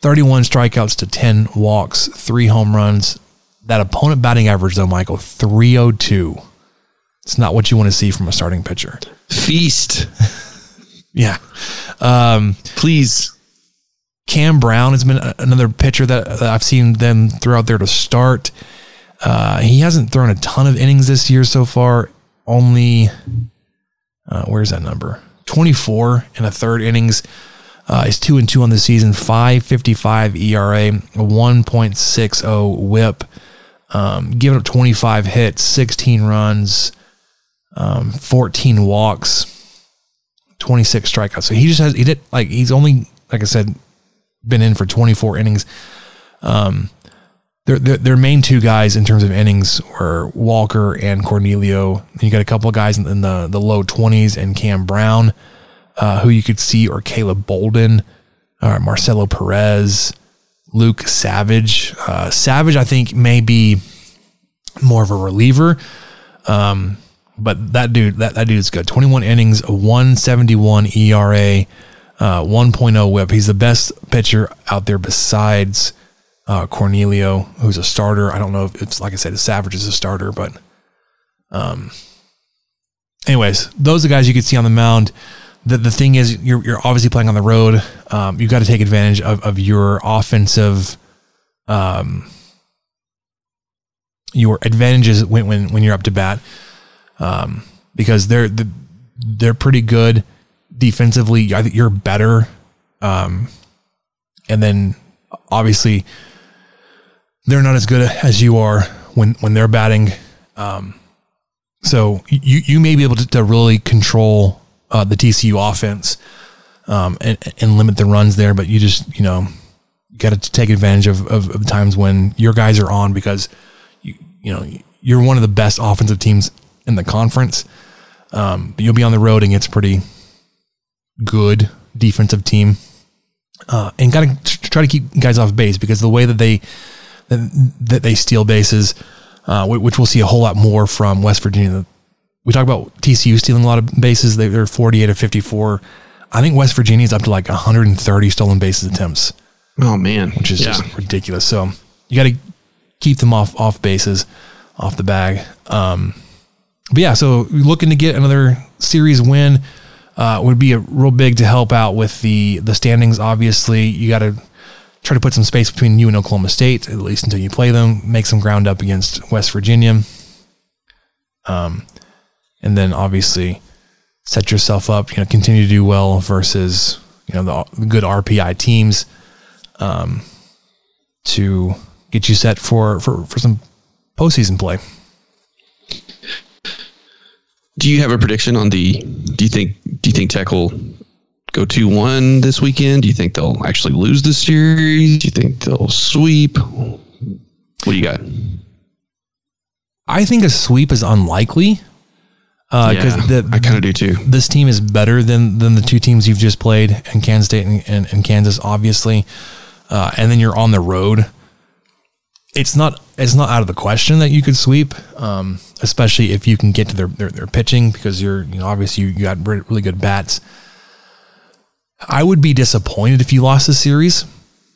31 strikeouts to 10 walks, three home runs. That opponent batting average, though, Michael, 302. It's not what you want to see from a starting pitcher. Feast, Yeah. Um, please. Cam Brown has been another pitcher that, I've seen them throw out there to start. Uh, he hasn't thrown a ton of innings this year so far. Only, uh, where's that number? 24 and a third innings. Uh, he's two and two on the season, 555 ERA, 1.60 whip, um, giving up 25 hits, 16 runs, um, 14 walks, 26 strikeouts. So he just has, he did like, he's only, like I said, been in for 24 innings. Um, their, their, their main two guys in terms of innings were Walker and Cornelio. You got a couple of guys in, in the, the low 20s and Cam Brown, uh, who you could see, or Caleb Bolden, or Marcelo Perez, Luke Savage. Uh, Savage, I think, may be more of a reliever. Um, but that dude, that, that dude is good. 21 innings, 171 ERA, uh, 1.0 whip. He's the best pitcher out there besides uh, Cornelio, who's a starter. I don't know if it's like I said, Savage is a starter, but um, anyways, those are the guys you could see on the mound. The, the thing is, you're, you're obviously playing on the road. Um, you got to take advantage of, of your offensive, um, your advantages when, when, when you're up to bat. Um, because they're, they're pretty good defensively. I think you're better. Um, and then obviously they're not as good as you are when, when they're batting. Um, so you, you may be able to, to really control uh, the TCU offense um, and, and limit the runs there, but you just, you know, got to take advantage of, of, of times when your guys are on because you, you know, you're one of the best offensive teams in the conference. Um, but you'll be on the road against a pretty good defensive team. Uh, and got to try to keep guys off base because the way that they that, that they steal bases, uh, which we'll see a whole lot more from West Virginia. We talk about TCU stealing a lot of bases. They- They're 48 of 54. I think West Virginia is up to like 130 stolen bases attempts, Oh man, which is yeah. just ridiculous. So you got to keep them off off bases, off the bag. Um, but yeah, so looking to get another series win uh, would be a real big to help out with the the standings. Obviously, you got to try to put some space between you and Oklahoma State at least until you play them. Make some ground up against West Virginia. Um, and then obviously set yourself up. You know, continue to do well versus you know the, the good RPI teams. Um, to get you set for for for some postseason play. Do you have a prediction on the? Do you think? Do you think Tech will go two one this weekend? Do you think they'll actually lose the series? Do you think they'll sweep? What do you got? I think a sweep is unlikely because yeah, the I kind of do too. this team is better than than the two teams you've just played in Kansas State and, and, and Kansas, obviously. Uh, and then you're on the road. It's not it's not out of the question that you could sweep, um, especially if you can get to their, their their pitching because you're you know obviously you, you got really good bats. I would be disappointed if you lost the series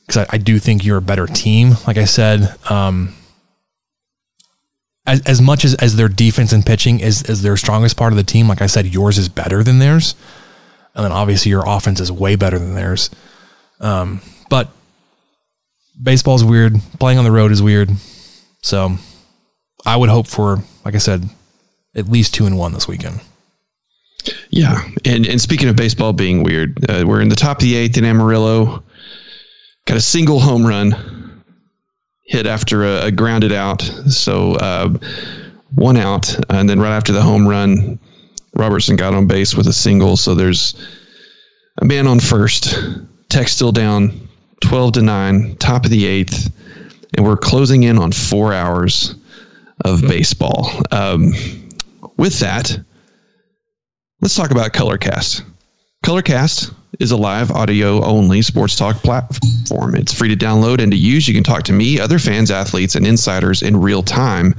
because I, I do think you're a better team. Like I said, um, as, as much as, as their defense and pitching is, is their strongest part of the team, like I said, yours is better than theirs. and then obviously your offense is way better than theirs. Um, but baseball's weird. Playing on the road is weird. So I would hope for, like I said, at least two and one this weekend. Yeah, and and speaking of baseball being weird, uh, we're in the top of the eighth in Amarillo. Got a single home run hit after a, a grounded out, so uh, one out, and then right after the home run, Robertson got on base with a single. So there's a man on first. Tech still down, twelve to nine, top of the eighth, and we're closing in on four hours of baseball. Um, with that let's talk about Colorcast. Colorcast is a live audio only sports talk platform. It's free to download and to use. You can talk to me, other fans, athletes, and insiders in real time.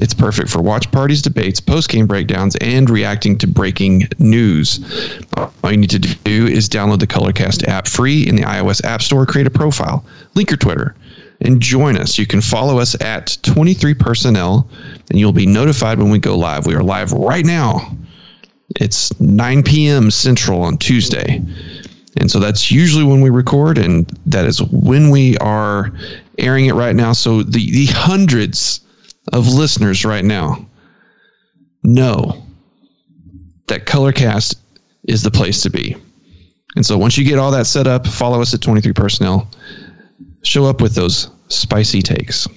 It's perfect for watch parties, debates, post game breakdowns, and reacting to breaking news. All you need to do is download the Colorcast app free in the iOS App Store, create a profile, link your Twitter, and join us. You can follow us at 23 Personnel, and you'll be notified when we go live. We are live right now it's 9 p.m. Central on Tuesday. And so that's usually when we record, and that is when we are airing it right now. So the, the hundreds of listeners right now know that Colorcast is the place to be. And so once you get all that set up, follow us at 23 Personnel. Show up with those spicy takes.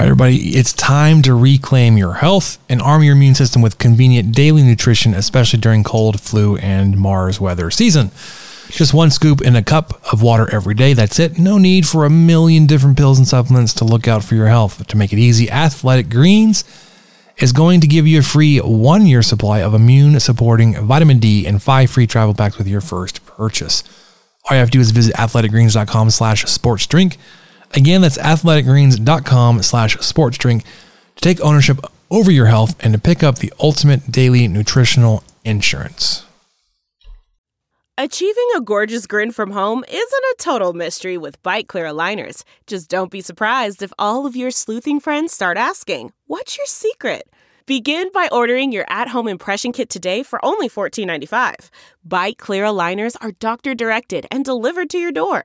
Everybody, it's time to reclaim your health and arm your immune system with convenient daily nutrition, especially during cold, flu, and Mars weather season. Just one scoop in a cup of water every day. That's it. No need for a million different pills and supplements to look out for your health. To make it easy, Athletic Greens is going to give you a free one year supply of immune supporting vitamin D and five free travel packs with your first purchase. All you have to do is visit athleticgreens.com slash sports drink Again, that's athleticgreens.com slash sports drink to take ownership over your health and to pick up the ultimate daily nutritional insurance. Achieving a gorgeous grin from home isn't a total mystery with Byte clear aligners. Just don't be surprised if all of your sleuthing friends start asking, What's your secret? Begin by ordering your at home impression kit today for only $14.95. Byte clear aligners are doctor directed and delivered to your door.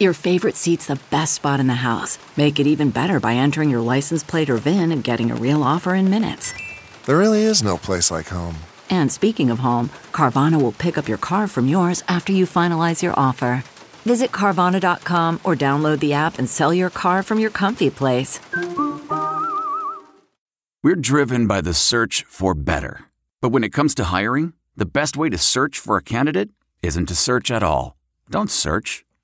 Your favorite seat's the best spot in the house. Make it even better by entering your license plate or VIN and getting a real offer in minutes. There really is no place like home. And speaking of home, Carvana will pick up your car from yours after you finalize your offer. Visit Carvana.com or download the app and sell your car from your comfy place. We're driven by the search for better. But when it comes to hiring, the best way to search for a candidate isn't to search at all. Don't search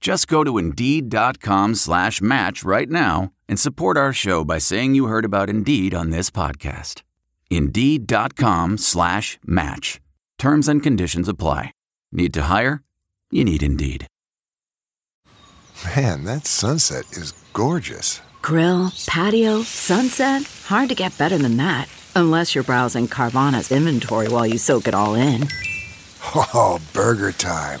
Just go to Indeed.com slash match right now and support our show by saying you heard about Indeed on this podcast. Indeed.com slash match. Terms and conditions apply. Need to hire? You need Indeed. Man, that sunset is gorgeous. Grill, patio, sunset. Hard to get better than that. Unless you're browsing Carvana's inventory while you soak it all in. Oh, burger time.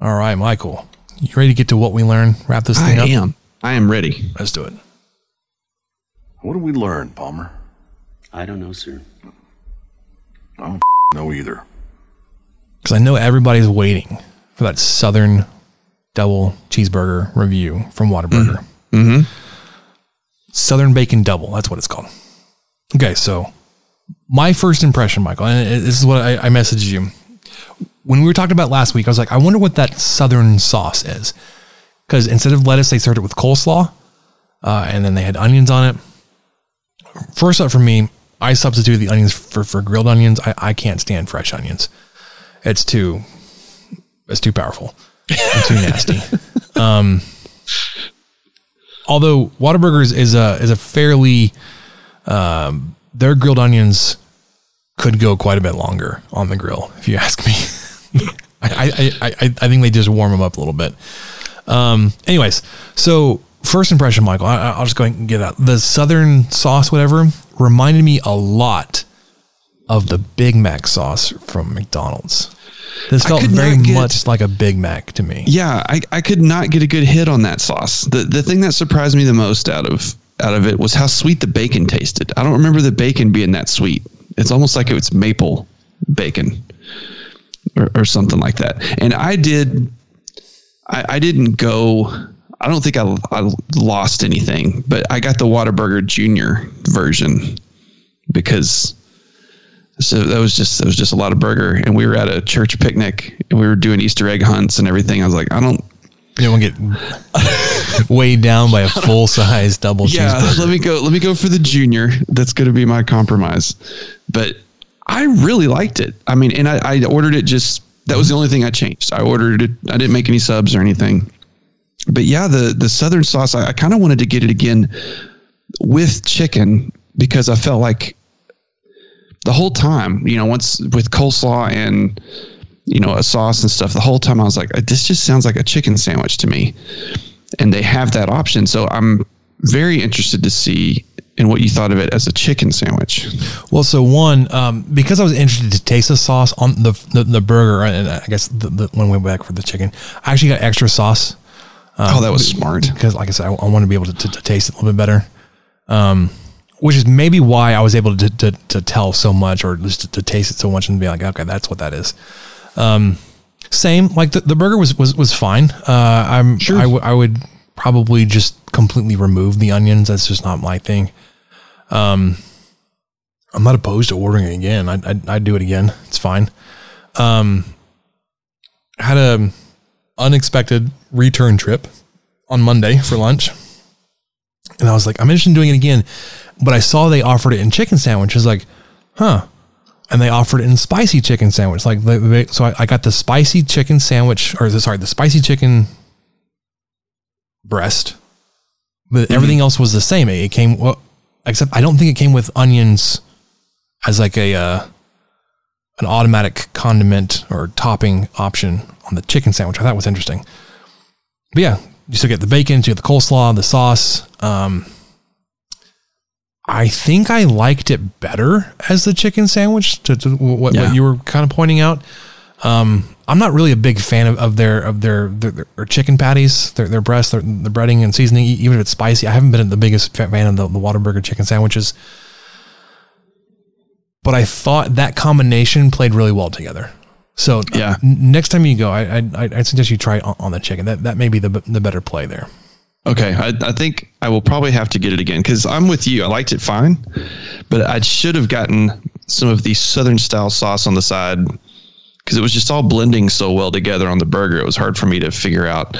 All right, Michael. You ready to get to what we learn? Wrap this thing I up? I am. I am ready. Let's do it. What did we learn, Palmer? I don't know, sir. I don't know either. Because I know everybody's waiting for that Southern double cheeseburger review from Whataburger. Mm-hmm. Southern bacon double. That's what it's called. Okay, so my first impression, Michael, and this is what I, I messaged you when we were talking about last week. I was like, I wonder what that Southern sauce is, because instead of lettuce, they served it with coleslaw, uh, and then they had onions on it. First up for me, I substituted the onions for, for grilled onions. I, I can't stand fresh onions. It's too it's too powerful and too nasty. Um, although Whataburgers is a is a fairly um, their grilled onions could go quite a bit longer on the grill, if you ask me. I, I, I, I think they just warm them up a little bit. Um, anyways, so first impression, Michael, I, will just go ahead and get out. The Southern sauce, whatever, reminded me a lot of the Big Mac sauce from McDonald's. This felt very get, much like a Big Mac to me. Yeah, I, I could not get a good hit on that sauce. The the thing that surprised me the most out of out of it was how sweet the bacon tasted. I don't remember the bacon being that sweet. It's almost like it was maple bacon or, or something like that. And I did I, I didn't go I don't think I, I lost anything, but I got the Whataburger Junior version because so that was just that was just a lot of burger. And we were at a church picnic and we were doing Easter egg hunts and everything. I was like, I don't you don't get weighed down by a full size double yeah, cheeseburger. Let me go. Let me go for the junior. That's going to be my compromise. But I really liked it. I mean, and I, I ordered it just. That was the only thing I changed. I ordered it. I didn't make any subs or anything. But yeah, the the southern sauce. I, I kind of wanted to get it again with chicken because I felt like the whole time, you know, once with coleslaw and you know a sauce and stuff, the whole time I was like, this just sounds like a chicken sandwich to me, and they have that option. So I'm very interested to see in what you thought of it as a chicken sandwich. Well, so one, um, because I was interested to taste the sauce on the the, the burger, and I guess the, the one way back for the chicken, I actually got extra sauce. Um, oh, that was smart. Because, like I said, I, I want to be able to, to, to, taste it a little bit better. Um, which is maybe why I was able to, to, to tell so much or just to, to taste it so much and be like, okay, that's what that is. Um, same, like the, the burger was, was, was fine. Uh, I'm sure I, w- I would probably just completely remove the onions. That's just not my thing. Um, I'm not opposed to ordering it again. I'd, I'd, I'd do it again. It's fine. Um, had a unexpected return trip on Monday for lunch. And I was like, I'm interested in doing it again. But I saw they offered it in chicken sandwiches. Like, huh. And they offered it in spicy chicken sandwich. Like, so I, I got the spicy chicken sandwich, or the, sorry, the spicy chicken breast. But Mm-hmm. everything else was the same. It came, well, except I don't think it came with onions as like a, uh, an automatic condiment or topping option on the chicken sandwich. I thought was interesting. But yeah, you still get the bacon, you get the coleslaw, the sauce. Um, I think I liked it better as the chicken sandwich. To, to what, Yeah. what you were kind of pointing out. Um, I'm not really a big fan of, of their of their, their, their chicken patties, their their breasts, their, the breading and seasoning. Even if it's spicy, I haven't been the biggest fan of the, the Whataburger chicken sandwiches. But I thought that combination played really well together. So uh, Yeah. n- next time you go, I I I suggest you try on, on the chicken. That that may be the the better play there. Okay, I, I think I will probably have to get it again because I'm with you. I liked it fine, but I should have gotten some of the southern style sauce on the side because it was just all blending so well together on the burger. It was hard for me to figure out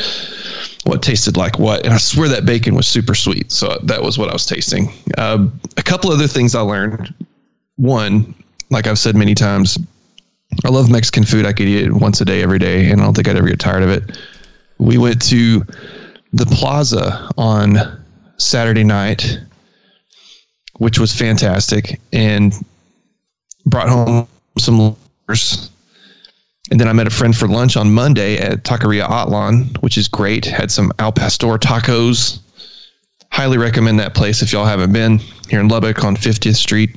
what tasted like what. And I swear that bacon was super sweet. So that was what I was tasting. Uh, a couple other things I learned. One, like I've said many times, I love Mexican food. I could eat it once a day, every day, and I don't think I'd ever get tired of it. We went to the plaza on Saturday night, which was fantastic, and brought home some lures. And then I met a friend for lunch on Monday at Taqueria Atlan, which is great. Had some al pastor tacos. Highly recommend that place if y'all haven't been here in Lubbock on 50th Street.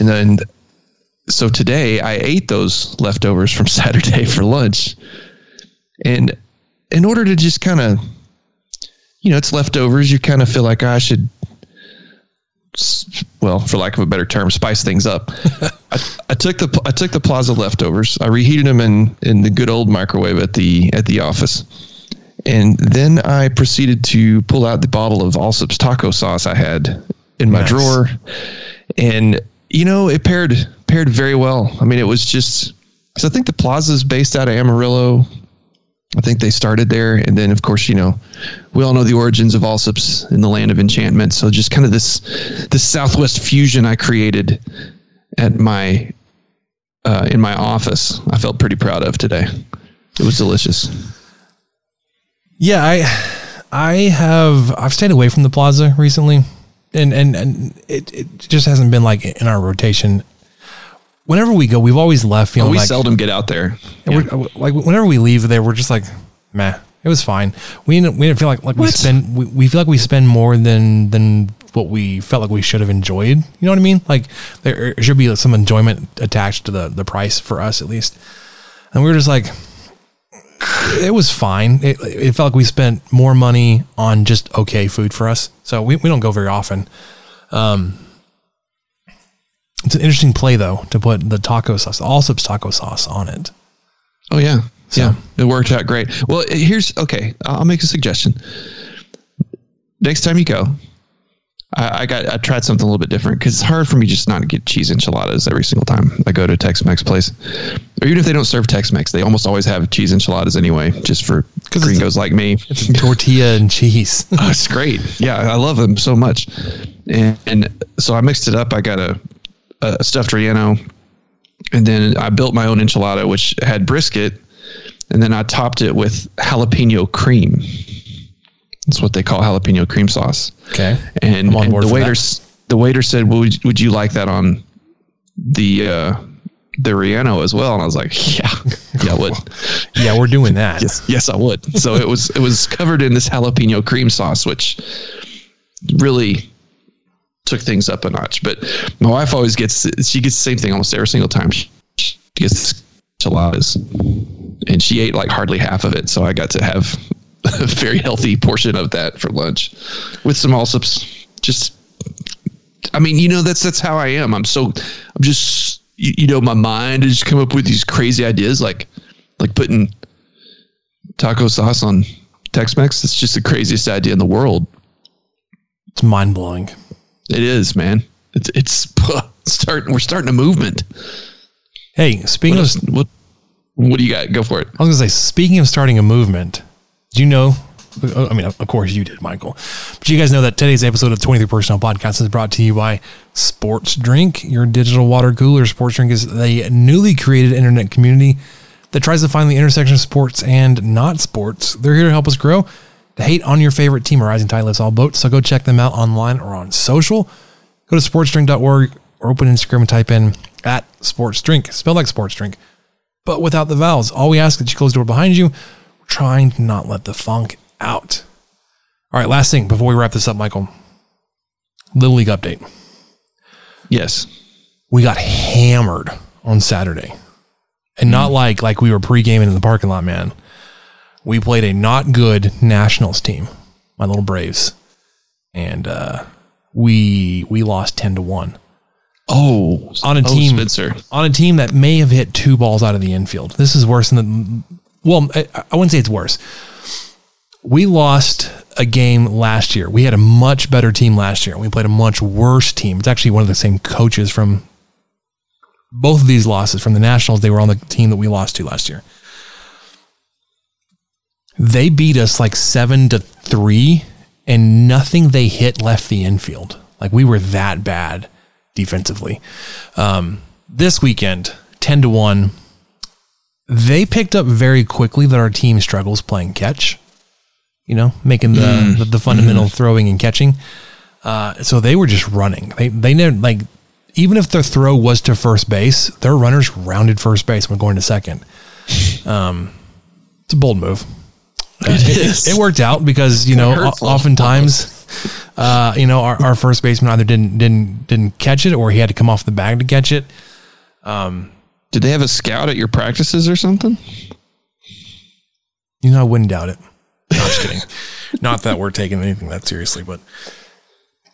And then, so today I ate those leftovers from Saturday for lunch. And in order to just kind of, you know, it's leftovers, you kind of feel like ah, I should, well, for lack of a better term, spice things up. I, I took the I took the Plaza leftovers. I reheated them in in the good old microwave at the at the office, and then I proceeded to pull out the bottle of Allsup's taco sauce I had in my Nice. drawer, and you know it paired paired very well. I mean, it was just because I think the Plaza is based out of Amarillo. I think they started there, and then of course, you know, we all know the origins of Allsup's in the land of enchantment. So just kind of this this Southwest fusion I created at my uh, in my office. I felt pretty proud of today. It was delicious. Yeah, I I have I've stayed away from the plaza recently. And and and it, it just hasn't been like in our rotation. Whenever we go, we've always left feeling Oh, we like seldom get out there. and we're, like whenever we leave there, we're just like, meh. It was fine. We didn't we didn't feel like like we spend we, we feel like we spend more than than what we felt like we should have enjoyed. You know what I mean? Like there should be some enjoyment attached to the the price for us at least. And we were just like, it was fine. It, it felt like we spent more money on just okay food for us. So we, we don't go very often. Um, it's an interesting play though to put the taco sauce, Allsup's taco sauce on it. Oh yeah, So- yeah. It worked out great. Well, here's okay. I'll make a suggestion. Next time you go, I, I got I tried something a little bit different because it's hard for me just not to get cheese enchiladas every single time I go to a Tex-Mex place, or even if they don't serve Tex-Mex, they almost always have cheese enchiladas anyway, just for gringos like me. It's tortilla and cheese. Oh, it's great. Yeah, I love them so much. And, and so I mixed it up. I got a, a stuffed relleno, and then I built my own enchilada, which had brisket, and then I topped it with jalapeno cream. That's what they call jalapeno cream sauce. Okay. And, and the waiter, that. the waiter said, well, would, would you like that on the uh, the relleno as well? And I was like, yeah, yeah, I would. Yeah, we're doing that. Yes, yes, I would. So it was it was covered in this jalapeno cream sauce, which really took things up a notch. But my wife always gets she gets the same thing almost every single time. She, gets enchiladas, and she ate like hardly half of it. So I got to have a very healthy portion of that for lunch with some Allsup's. Just I mean, you know, that's that's how I am. I'm so I'm just you, you know, my mind has just come up with these crazy ideas like like putting taco sauce on Tex-Mex. It's just the craziest idea in the world. It's mind blowing. It is, man. It's it's starting. We're starting a movement. Hey, speaking what of what, what do you got? Go for it. I was gonna say, speaking of starting a movement, do you know? I mean, of course you did, Michael. But you guys know that today's episode of 23 Personnel Podcast is brought to you by Sports Drink, your digital water cooler. Sports Drink is a newly created internet community that tries to find the intersection of sports and not sports. They're here to help us grow. To hate on your favorite team, a rising tide lifts all boats. So go check them out online or on social. Go to sportsdrink.org or open Instagram and type in at sports drink, spelled like sports drink, but without the vowels. All we ask is that you close the door behind you. We're trying to not let the funk out. All right, last thing before we wrap this up, Michael. Little League update. Yes. We got hammered on Saturday. And not mm. like like we were pre-gaming in the parking lot, man. We played a not good Nationals team, my little Braves. And uh we we lost 10 to 1 Oh, on a oh, team Spencer. on a team that may have hit two balls out of the infield. This is worse than the well, I, I wouldn't say it's worse. We lost a game last year. We had a much better team last year. We played a much worse team. It's actually one of the same coaches from both of these losses from the Nationals. They were on the team that we lost to last year. They beat us like seven to three, and nothing they hit left the infield. Like we were that bad defensively. Um, this weekend, 10 to 1, they picked up very quickly that our team struggles playing catch, you know, making the, Mm. the, the fundamental throwing and catching. Uh, so they were just running. They, they never, like, even if their throw was to first base, their runners rounded first base when going to second. Um, it's a bold move. Uh, It it, worked out because you know hurtful. oftentimes uh, you know our, our first baseman either didn't didn't didn't catch it or he had to come off the bag to catch it. Um, Did they have a scout at your practices or something? you know I wouldn't doubt it. No, I'm just kidding. Not that we're taking anything that seriously, but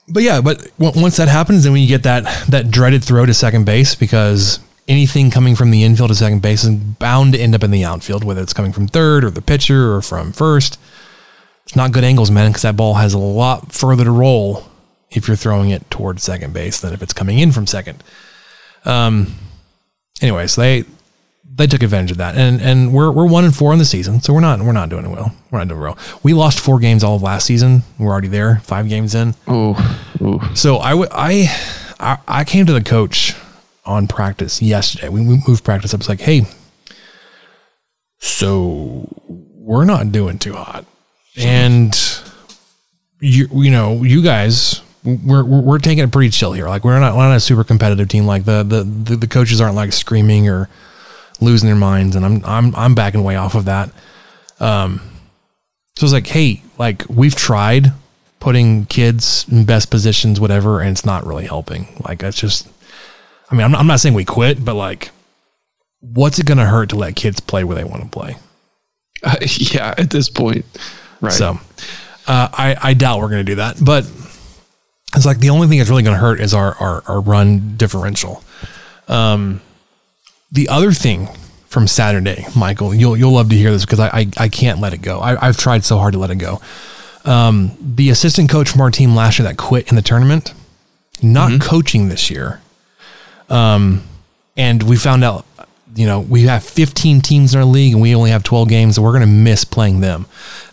but yeah, but once that happens, then when you get that that dreaded throw to second base because anything coming from the infield to second base is bound to end up in the outfield, whether it's coming from third or the pitcher or from first. It's not good angles, man, because that ball has a lot further to roll if you're throwing it towards second base than if it's coming in from second. Um. Anyway, so they they took advantage of that, and and we're we're one and four in the season, so we're not we're not doing it well. We're not doing well. We lost four games all of last season. We're already there, five games in. Oh, So I would I I I came to the coach on practice yesterday. We moved practice up. It's like, hey, so we're not doing too hot, and you you know you guys. We're, we're we're taking it pretty chill here. Like we're not, we're not a super competitive team. Like the, the the the coaches aren't like screaming or losing their minds, and I'm I'm I'm backing way off of that. Um, so it's like, hey, like we've tried putting kids in best positions, whatever, and it's not really helping. Like that's just, I mean, I'm not, I'm not saying we quit, but like, what's it going to hurt to let kids play where they want to play? Uh, yeah, at this point, right? So, uh, I I doubt we're going to do that, but it's like the only thing that's really going to hurt is our our, our run differential. Um, the other thing from Saturday, Michael, you'll you'll love to hear this because I, I I can't let it go. I, I've tried so hard to let it go. Um, the assistant coach from our team last year that quit in the tournament, not coaching this year. Um, and we found out, you know, we have 15 teams in our league and we only have 12 games, and we're going to miss playing them.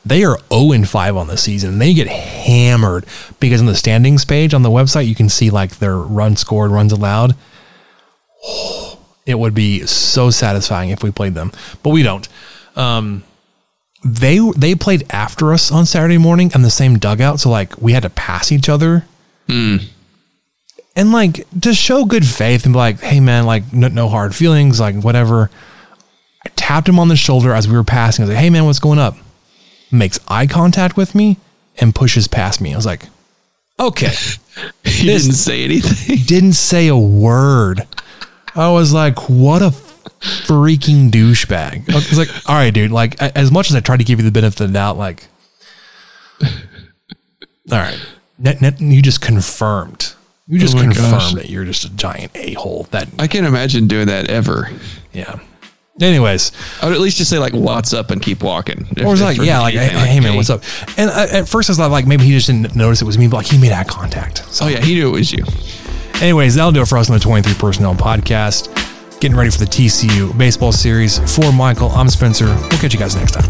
They are 0 and 5 on the season. And they get hammered because on the standings page on the website, you can see like their run scored, runs allowed. It would be so satisfying if we played them, but we don't. Um, they they played after us on Saturday morning in the same dugout, so like we had to pass each other. And like to show good faith and be like, hey man, like no, no hard feelings, like whatever. I tapped him on the shoulder as we were passing. I was like, hey man, what's going up? Makes eye contact with me and pushes past me. I was like, okay. he didn't say anything. Didn't say a word. I was like, what a freaking douchebag. I was like, all right, dude. Like, as much as I tried to give you the benefit of the doubt, like, all right, net, net, you just confirmed You just Oh my confirmed gosh. that you're just a giant a hole. That I can't imagine doing that ever. Yeah. Anyways, I would at least just say like "What's up" and keep walking. If- or like, yeah, like, hey, anything, hey, man, what's up? And I, at first I was like, maybe he just didn't notice it was me, but like he made eye contact. So, Oh yeah, he knew it was you. anyways, that'll do it for us on the 23 Personnel Podcast. Getting ready for the TCU baseball series. For Michael, I'm Spencer. We'll catch you guys next time.